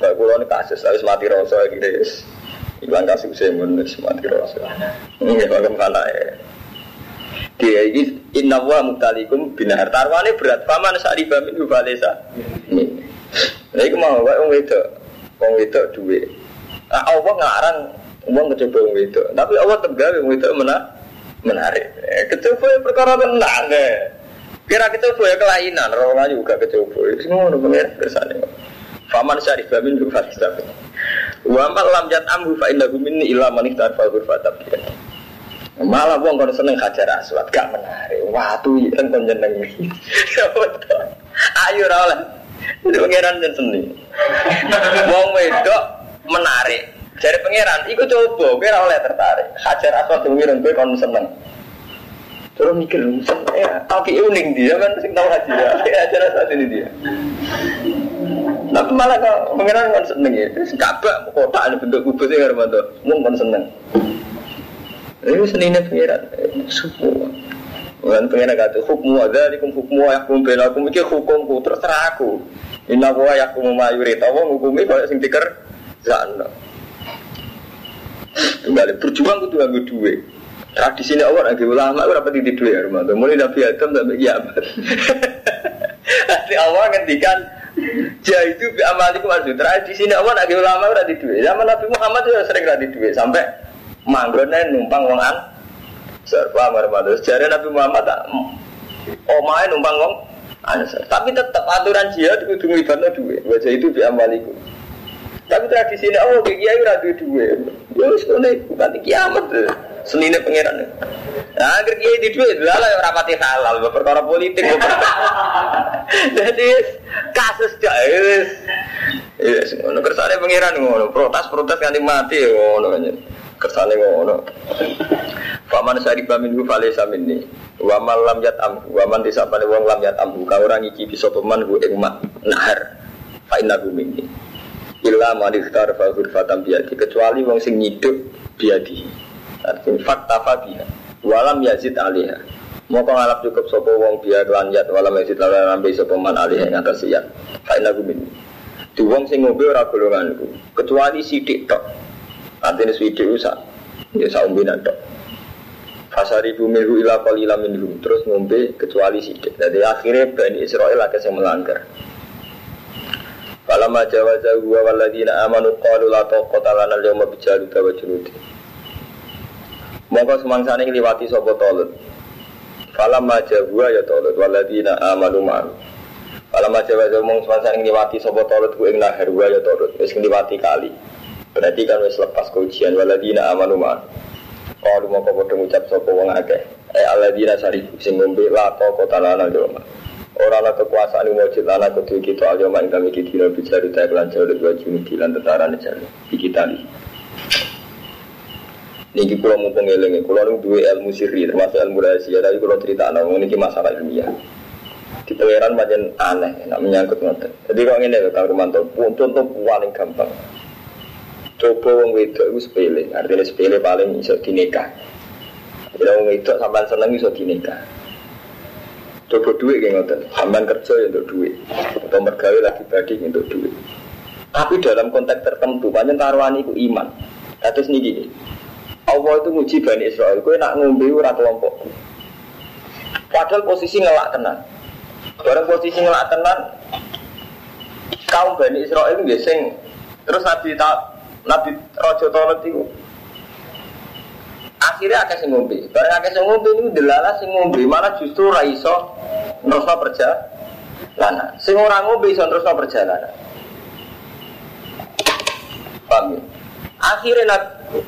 Baku lo ini kasus, habis mati rasa gitu guys. Ilang kasus saya menurut mati rasa. Ini bagam kalah ya. Dia ini inna wa mutalikum binar tarwane berat paman sa'riba min hubalesa. Ini. Nah, itu mau wong wedok. Wong wedok duwe. Nah, Allah ngarang wong kecoba wong wedok. Tapi Allah tegawe wong wedok menak menarik. Eh, kecoba ya perkara tenang deh. Kira kecoba ya kelainan, orang ayu juga kecoba. Itu ngono pengen kersane. Faman syarif min bi fatistab. Wa ma lam jat amhu fa innahu minni illa man ihtarfa ghurfatab. Malah wong kon seneng hajar aswad gak menarik. Watu kan kon jeneng. Ayo ra oleh. Itu pangeran dan seni. Wong wedok menarik. Jadi pangeran, ikut coba, kira oleh tertarik. Hajar aswad pengiran gue kon seneng. Terus mikir, ya, tapi unik dia kan sing tahu haji ya. Hajar aswad ini dia. Tapi malah kok pangeran kon seneng ya. Kabak kota ada bentuk kubus ya tuh, mau kon seneng. Ini seninya pangeran, semua. Bukan pengen kata hukum ada di hukum yakum belakum iki hukumku terserah aku. Inna wa yakum mayuri tawa hukumi kalau sing diker sana. Kembali berjuang kudu nganggo duwe. Tradisi Allah lagi ulama ora pati di ya rumah. Mulai Nabi Adam sampai kiamat. Nanti Allah ngendikan Ja itu bi amalikum arju. Tradisi Allah lagi ulama ora di duwe. Zaman Nabi Muhammad juga sering ora di duwe sampai manggone numpang wong an Serba marmatus. Jadi Nabi Muhammad tak omain numpang wong. Tapi tetap aturan jihad itu nglibatno duit. Wajah itu diamaliku. Tapi tradisi ini oh kayak kiai ora duwe duit. Ya wis ngene bukan kiamat. Senine pangeran. Nah, agar kiai di duit lah ora pati halal perkara politik. Jadi kasus jahil. Yes, ngono kersane pangeran ngono, protes-protes kanthi mati ngono kan. Kersane ngono. Faman syariba minhu falaysa minni. Wa man lam yatam wa man disapane wong lam yatam ka ora ngicipi sapa man ing nahar. Fa innahu minni. Illa man ikhtar fa ghurfatam biadi kecuali wong sing nyiduk biadi. Artinya fakta fabiha. Walam yazid alaiha. Moko ngalap cukup sapa wong biya lan yat walam yazid lan nambe sapa man alaiha ing atas yat. Fa innahu minni. Di wong sing ngombe ora golonganku, kecuali sidik tok. Artinya sidik usah. Ya saumbinan tok. Fasari bumihu ila qalila minhum terus ngombe kecuali sidik. Jadi akhirnya Bani Israel agak yang melanggar. Falamma jawaza huwa walladina amanu qalu la taqata lana al-yawma bijaluta wa junudi. Monggo semangsane ngliwati sapa Talut. Falamma jawa ya Talut walladina amanu ma'ahu. Falamma jawaza mong semangsane ngliwati sapa Talut ku ing nahar wa ya Talut wis ngliwati kali. Berarti kan wis lepas keujian walladina amanu ma'ahu. Kalau kau bodoh ngucap sopo wong akeh. Eh aladina sarifu sing ngombe la koko talana doma. Orang lah kekuasaan yang wajib lana kudu kita aja main kami kita bicara di Thailand jauh dua Juni dilan tentara nih di kita nih. Niki pulau mau pengelengi, pulau nu dua ilmu sirri termasuk ilmu rahasia. Tapi pulau cerita anak niki masalah ilmiah. Di pangeran macam aneh, nak menyangkut ngoten. Jadi kalau ini kang Romanto, contoh paling gampang. Coba wong wedok itu sepele, artinya sepele paling iso dinikah. Jadi wong wedok sampean seneng iso dinikah. Coba duit kayak ngoten, sampean kerja ya untuk duit, atau mergawe lagi badi untuk duit. Tapi dalam konteks tertentu, banyak taruhan itu iman. Terus nih gini, Allah itu nguji Bani Israel, kue nak ngombe ora kelompok. Padahal posisi ngelak tenan. Barang posisi ngelak tenan, kaum Bani Israel itu biasanya terus Nabi tak Nabi Rojo Tolot itu akhirnya akeh sing ngombe. Barang akeh sing ngombe itu delala sing ngombe malah justru ra iso nerusno perjalanan. Sing ora ngombe iso nerusno perjalanan. Paham ya? Akhirnya Nabi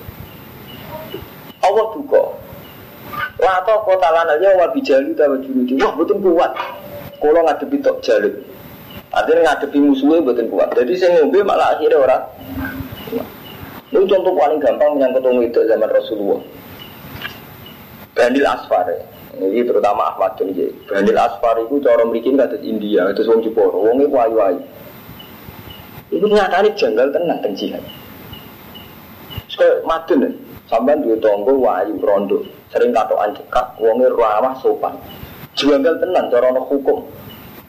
Allah duka. Lato kota lana ya wa bijali ta wa juludi. Wah betul kuat. Kalau ngadepi tok jaluk. Artinya ngadepi musuhnya betul kuat. Jadi saya ngombe malah akhirnya orang. Ini contoh paling gampang menyangkut itu zaman Rasulullah. Bandil Asfar. Ini terutama Ahmad bin Jai. Bandil Asfar itu cara memiliki kata India, itu Jeporo, wong itu ayu-ayu. Itu nyatanya janggal tenang dan jihad. Sekali madun ya. Sampai dua tonggo wayu rondo, sering katoan cekak, wonge ramah sopan. Janggal tenan cara ono hukum.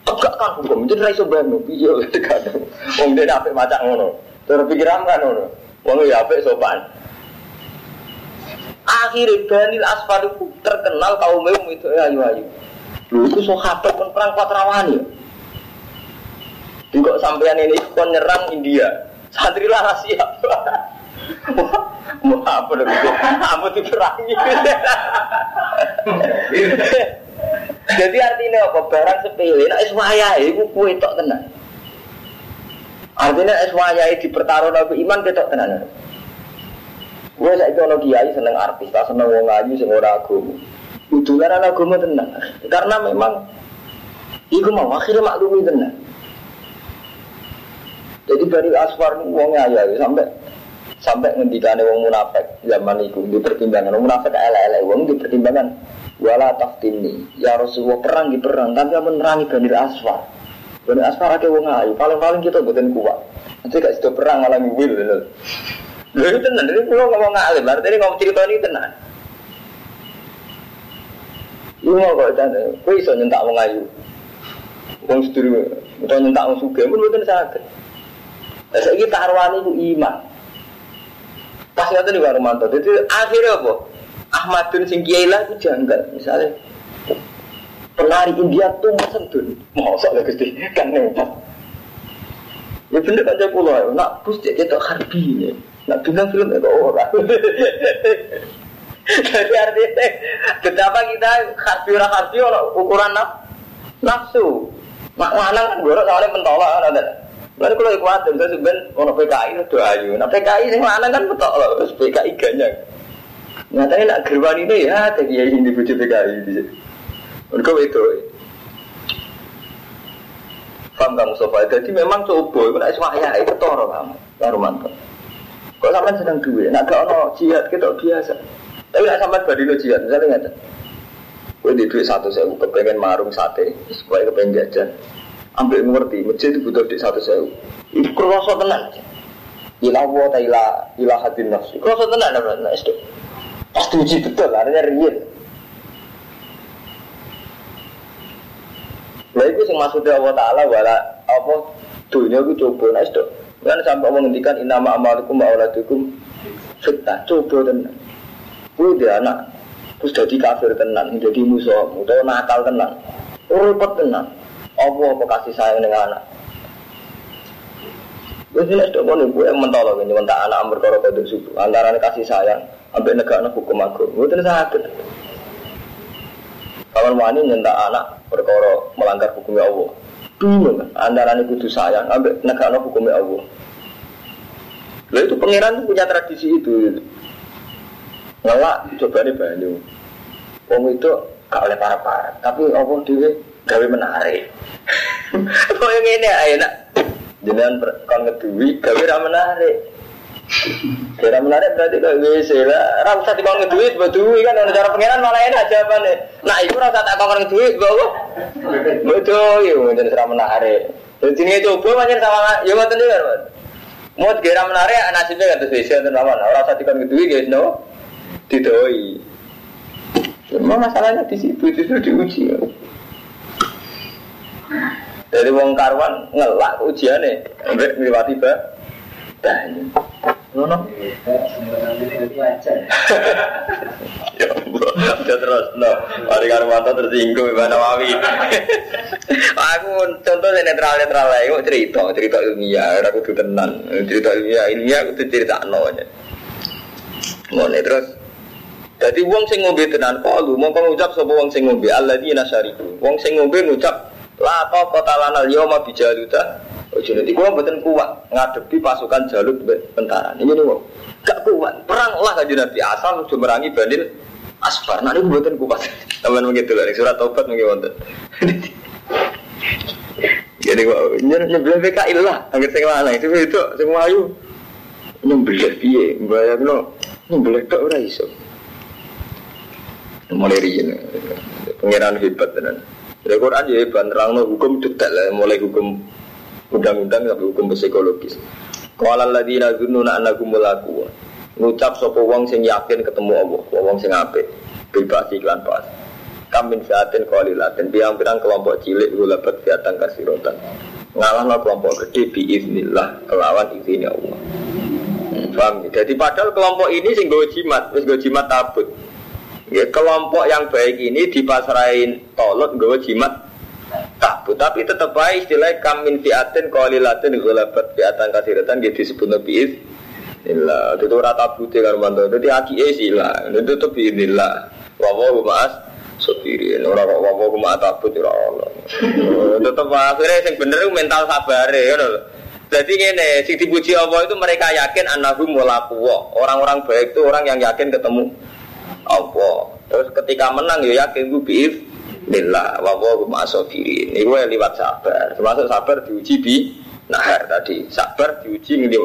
Tegak kan hukum, jadi raiso bantu, iya kadang. Wong dia apik macak ngono. Terus pikiran kan ngono. Wong ya apik sopan. Akhirnya Banil Asfar itu terkenal kaum itu ayu-ayu. Lu itu sahabat pun perang Patrawani ya. Juga sampean ini kon nyerang India. Santri lah siap. Mau apa dong? Apa diperangi? Jadi artinya apa? Barang sepele, nak iswaya itu kue tok tenan. Artinya iswaya di pertaruhan aku iman ketok tenan. Gue saya itu kiai seneng artis, tak seneng wong ayu sing ora agama. Udulan agama tenang. Karena memang Iku mau akhirnya maklumi tenang. Jadi dari asfar ini wongnya ya sampai sampai ngendikane wong munafik zaman itu di pertimbangan wong munafik elek-elek wong di pertimbangan wala taftini ya Rasulullah perang di perang tapi yang menerangi Bani Asfar Bani Asfar ada wong ayu paling-paling kita buatin kuat nanti gak sudah perang malah ngwil lho itu tenan ini pulau ngomong ngalim artinya ngomong cerita ini tenan Lu mau kok tanda, kok iso nyentak wong ayu Wong seduri, atau nyentak wong suge, pun betul sakit Nah, saya kita itu iman Pas ngerti di Warumanto. Jadi akhirnya apa? Ahmad bin Singkiailah itu janggal. Misalnya penari India tuh mesentun. Masa lah gusti kan nempat. Ya bener saya pulau. Nak bus dia itu harbi ini. Nak bintang film itu orang. Jadi artinya betapa kita harbi orang orang ukuran naf nafsu. Mak lanang kan gorok soalnya mentolak kan ada. Lalu kalau ikhwan dan saya sebenarnya ono PKI itu ayu. Nah PKI sing mana kan loh, terus PKI ganyang. Nyatanya nak gerwan ini ya, tapi ya ini bujuk PKI sini. Mereka itu. Paham kamu sofa? Jadi memang coba, nak swaya itu toro kamu, baru mantap. Kok sampai sedang duit, nak gak ono jihad kita biasa. Tapi nak sampai badino jihad, misalnya nggak Gue di duit satu saya kepengen marung sate, supaya kepengen jajan ambil mengerti masjid itu butuh di satu sewu. Itu kerasa tenang ilah wa ta ilah ilah hadin nafsu kerasa tenang nah, nah, itu pasti uji betul artinya real Nah itu yang maksudnya Allah Ta'ala wala apa dunia itu coba nah itu kan sampai menghentikan inama amalikum wa auladukum fitnah coba tenang gue dia anak terus jadi kafir tenang jadi musuh atau nakal tenang repot tenang apa apa kasih sayang dengan anak Wes nek tok ngono kuwi mentolo ini mentak anak perkara kodok subuh antara kasih sayang ambek negara hukum agung. Mboten saged. Kawan wani nyentak anak perkara melanggar hukum Allah. Bingung antara kudu sayang ambek negara hukum Allah. Lalu itu pangeran punya tradisi itu. Ngelak coba nih banyu. Wong itu gak oleh para-para, tapi apa dia gawe menarik. Kok yang ini ayo nak jenengan kon ngeduwi gawe ra menarik. Kira menarik berarti kok WC lah. Ra usah dikon ngeduwi buat duwi kan ana cara pengiran malah enak jawabane. Nah iku ra usah tak kon ngeduwi kok. Betul yo jeneng ra menarik. Jadi ini coba macam sama ya ngoten iki kan. Mau kira menarik nasibnya kan terus bisa itu nama. Orang saat ikan gitu guys no, didoi. Cuma masalahnya di situ justru diuji. Dari wong karwan ngelak ujiannya, sampai melewati bah. Nono. Ya Allah, ya terus, no. Mari Karwanto tersinggung, Ibu Nawawi. Aku contoh netral netral lah, yuk cerita, cerita ilmiah, aku tuh tenan, cerita ilmiah, ilmiah aku tuh cerita no. Ngono terus. Jadi wong sing ngombe tenan kalu mongko ngucap sapa wong sing ngombe alladzina syariku. Wong sing ngombe ngucap la ta qatalana al-yawma bi jaluta. Ojo nanti gua mboten kuat ngadepi pasukan Jalut tentara. Ini nih. Gak kuat. Perang lah kanjeng Nabi asal sudah merangi Banil Asfar. Nah ini mboten kuat. Teman begitu lah surat Taubat mungkin wonten. Jadi kok nyembelih PKI lah, anggere sing lanang itu itu sing mlayu. Nyembelih piye? Bayangno nyembelih tok ora iso. Mulai riyen pengiran hebat tenan. Jadi Quran ya hebat hukum detail mulai hukum undang-undang sampai hukum psikologis. Qala alladziina dzunnuna annakum mulaku. Ngucap sapa wong sing yakin ketemu Allah, wong sing apik. Bebas iklan pas. Kamin fiatin qalilatin biang-biang kelompok cilik gulabat fiatan kasirotan. Ngalahno kelompok gede biiznillah kelawan izinnya Allah. Hmm, Paham? ya? Jadi padahal kelompok ini sing gue jimat, wis gue jimat tabut. Ya, kelompok yang baik ini dipasrahin tolot gue jimat tabut, tapi tetap baik istilah kamin fiatin qalilatin gulabat fiatan kasiratan gitu disebut nabi Inilah, itu rata putih kan. Jadi aki sila, itu tuh inilah. Wawahu ma'as sopirin orang wawahu ma'at tabut ya Allah. Tetap akhirnya yang bener mental sabar ya. Jadi ini, si dipuji Allah itu mereka yakin anahum mulakuwa. Orang-orang baik itu orang yang yakin ketemu Allah. Terus ketika menang ya yakin gue biif Nillah wawahu ma'asofirin Ini gue liwat sabar. Termasuk sabar diuji bi Nahar tadi. Sabar diuji ngeliw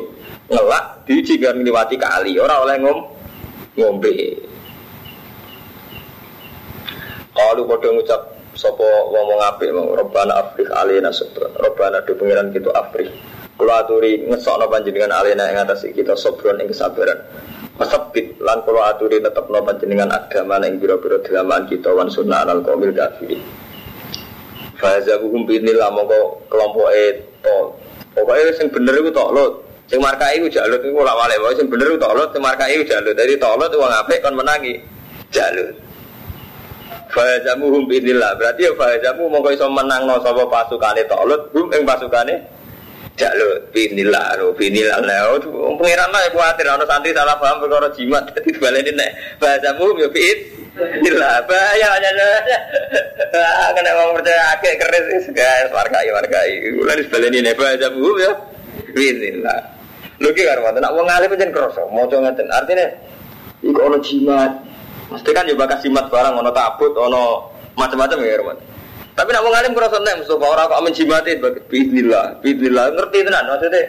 Ngelak diuji kan ngeliwati kali. Orang oleh ngom Ngombe. Kalau pada ngucap Sopo ngomong apik mau Robbana afrih alina sabra Robbana do pengiran gitu afrih. Kalau aturi ngesokno panjenengan alina yang atas kita Sobron yang kesabaran Masabit lan kalau aturi tetap no panjenengan agama yang biro-biro dalaman kita wan sunnah anal komil kafirin. Faza hukum binillah mongko kelompok itu. Pokoknya yang bener itu toklot. Sing markai itu jalut itu ora wale wae sing bener itu toklot, sing markai itu jalut. Jadi toklot wong apik kon menangi jalut. Fajamu hum binillah berarti ya fajamu mongko iso menangno sapa pasukane toklot, hum ing pasukane Jalur, binillah, ro, binillah, lah. Pengiran lah ya khawatir, ada santri salah paham perkara jimat, jadi ini bahasa mu, ya bin, binillah, bahaya aja, kena mau percaya akeh keris, guys, wargai, wargai, ulah di balik ini bahasa mu, ya binillah. Lu ki karo nak wong alim pancen kroso, maca ngeten. Artinya iku ono jimat. Mesti kan yo bakas jimat barang ono tabut, ono macam-macam ya, Roman. Tapi nak wong alim kurang nek Mustafa ora kok menjimati bismillah, bismillah ngerti tenan maksudnya.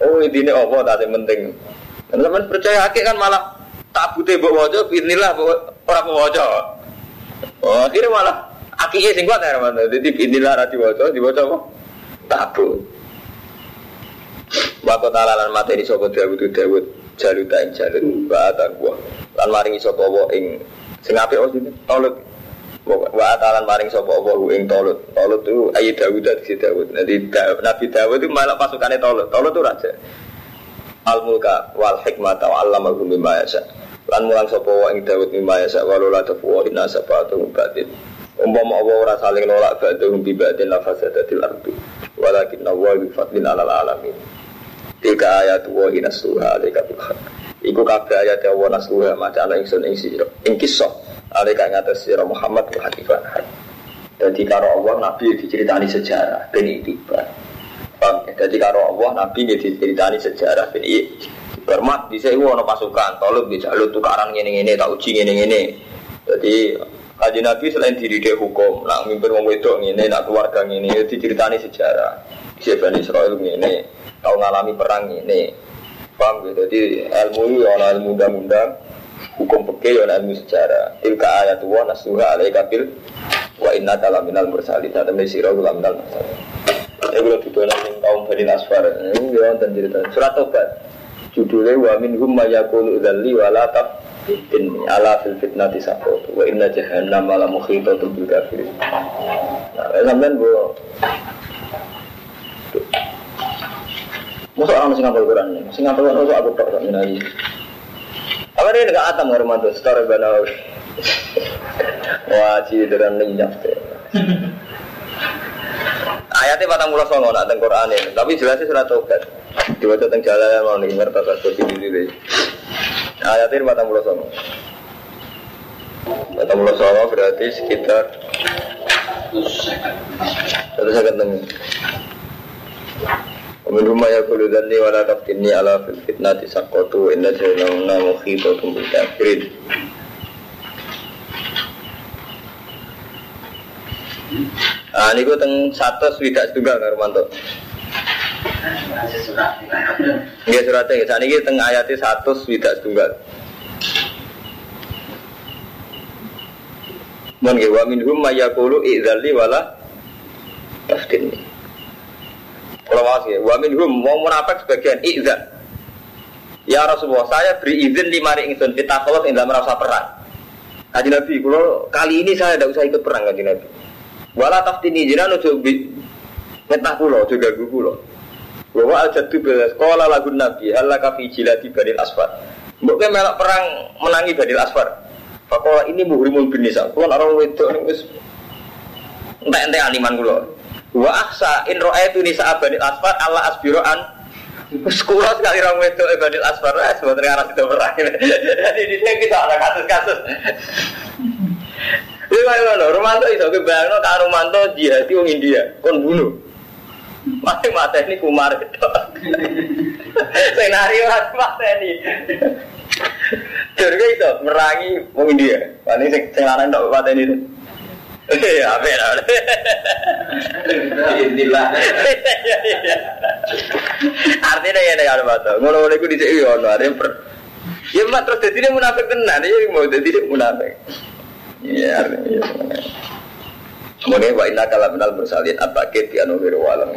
Oh ini apa tak yang penting. Teman percaya akeh kan malah tabute mbok waca bismillah ora mbok waca. Oh akhirnya malah akike sing kuat ya Rahman. Jadi bismillah ra diwaca, diwaca apa? Tabut. Wa ta'ala lan materi sapa Dawud Dawud jaluta ing jalut wa gua. Lan maringi sapa ing sing apik oh sini. Tolong wa taala maring sapa Allah ing Tolut. Tolut itu ayi Dawud dari si Dawud. Nanti Nabi Dawud itu malah pasukannya Tolut. Tolut itu raja. Al mulka wal hikmata wa allamahu mimma yasha. Lan mulang sapa wa ing Dawud mimma yasha walau la tafu inna sabatu batin. Umpama Allah ora saling nolak ba'dhum bi ba'din la fasadatil ardu. Walakin Allah bi fadlin alal alamin. Tiga ayat wa inasuha alaika bil haq. Iku kabeh ayat Allah nasuha maca ana ingsun ing sira. Ing kisah Alika ngatas sirah Muhammad wa hakifan Jadi karo Allah Nabi diceritani sejarah Ben itibar. Paham ya? Jadi karo Allah Nabi diceritani sejarah Ben itibar Mat bisa itu ada pasukan Tolong bisa lu tukaran gini-gini Tak uji gini-gini Jadi Kaji Nabi selain diri dia hukum Nak mimpin wong wedok gini Nak keluarga gini Diceritani sejarah. Bisa Bani Israel gini Kau ngalami perang gini Paham ya? Jadi ilmu itu ada ilmu undang-undang hukum fikih ya ilmu sejarah tilka ayat wa nasuha alaika bil wa inna kala minal mursalin dan sira kula minal mursalin Ya kalau didolan ning kaum Bani Asfar. Ini ya wonten cerita. Surat Tobat. Judulnya wa minhum may yaqulu dzalli wa la taftin ala fil fitnati saqat wa inna jahannama la muhitatun bil kafirin. Nah, sampean bu Masa orang mesti ngapal Quran? Mesti ngapal Quran, aku tak minali. Apa ini enggak atam Romanto, setara banawi. Wah, ciri dengan lenyap deh. Ayatnya patang pulau songo nak teng Quran ini, tapi jelasnya surat tobat. Dibaca teng jalan mau nih ngerti tak seperti ini deh. Ayatnya patang pulau songo. Patang pulau songo berarti sekitar satu Minuma ya kulu dhani wa la taftini ala fil fitnati sakotu Inna jalanuna mukhibatum bil kafirin Nah, ini gue teng satu swidak juga nggak Romanto. Iya suratnya, ya. Saat ini teng ayatnya satu swidak juga. Mohon gue wamin hum mayakulu idzali wala taftinni. Kalau mau sih, wa minhum mau munafik sebagian izan. Ya Rasulullah, saya beri izin lima hari ingsun kita kalau tidak merasa perang. Kaji Nabi, kalau kali ini saya tidak usah ikut perang kaji Nabi. Wala taftini jiran ojo metah pulau juga gue pulau. Bahwa aja tuh belas sekolah lagu Nabi Allah kafi jilati badil asfar. Mbok melak perang menangi badil asfar. Fakola ini muhrimul bin nisa. Orang wedok ning wis entek-entek animan kulo. Wa aksa in ra'aitu nisa badil asfar Allah asbiroan kula sekali orang wedok e badil asfar wis mboten arah itu perang. Jadi di sini kita ada kasus-kasus. Iya kan lho, Romanto iso kebayangno karo Romanto jihadi wong India, kon bunuh. Mati mati ini kumar gitu. Senario mati ini. Jadi itu merangi wong India. Paling lanang tok mati ini. Iya, apa ya? Inilah. Artinya ya nek ada batu. Ngono-ngono iku dhisik yo ono, ada per Ya mak terus dadi munafik tenan, ya mau dadi munafik. Iya, artinya iya. Kemudian wa inna kala minal bersalin abakit di anu walam.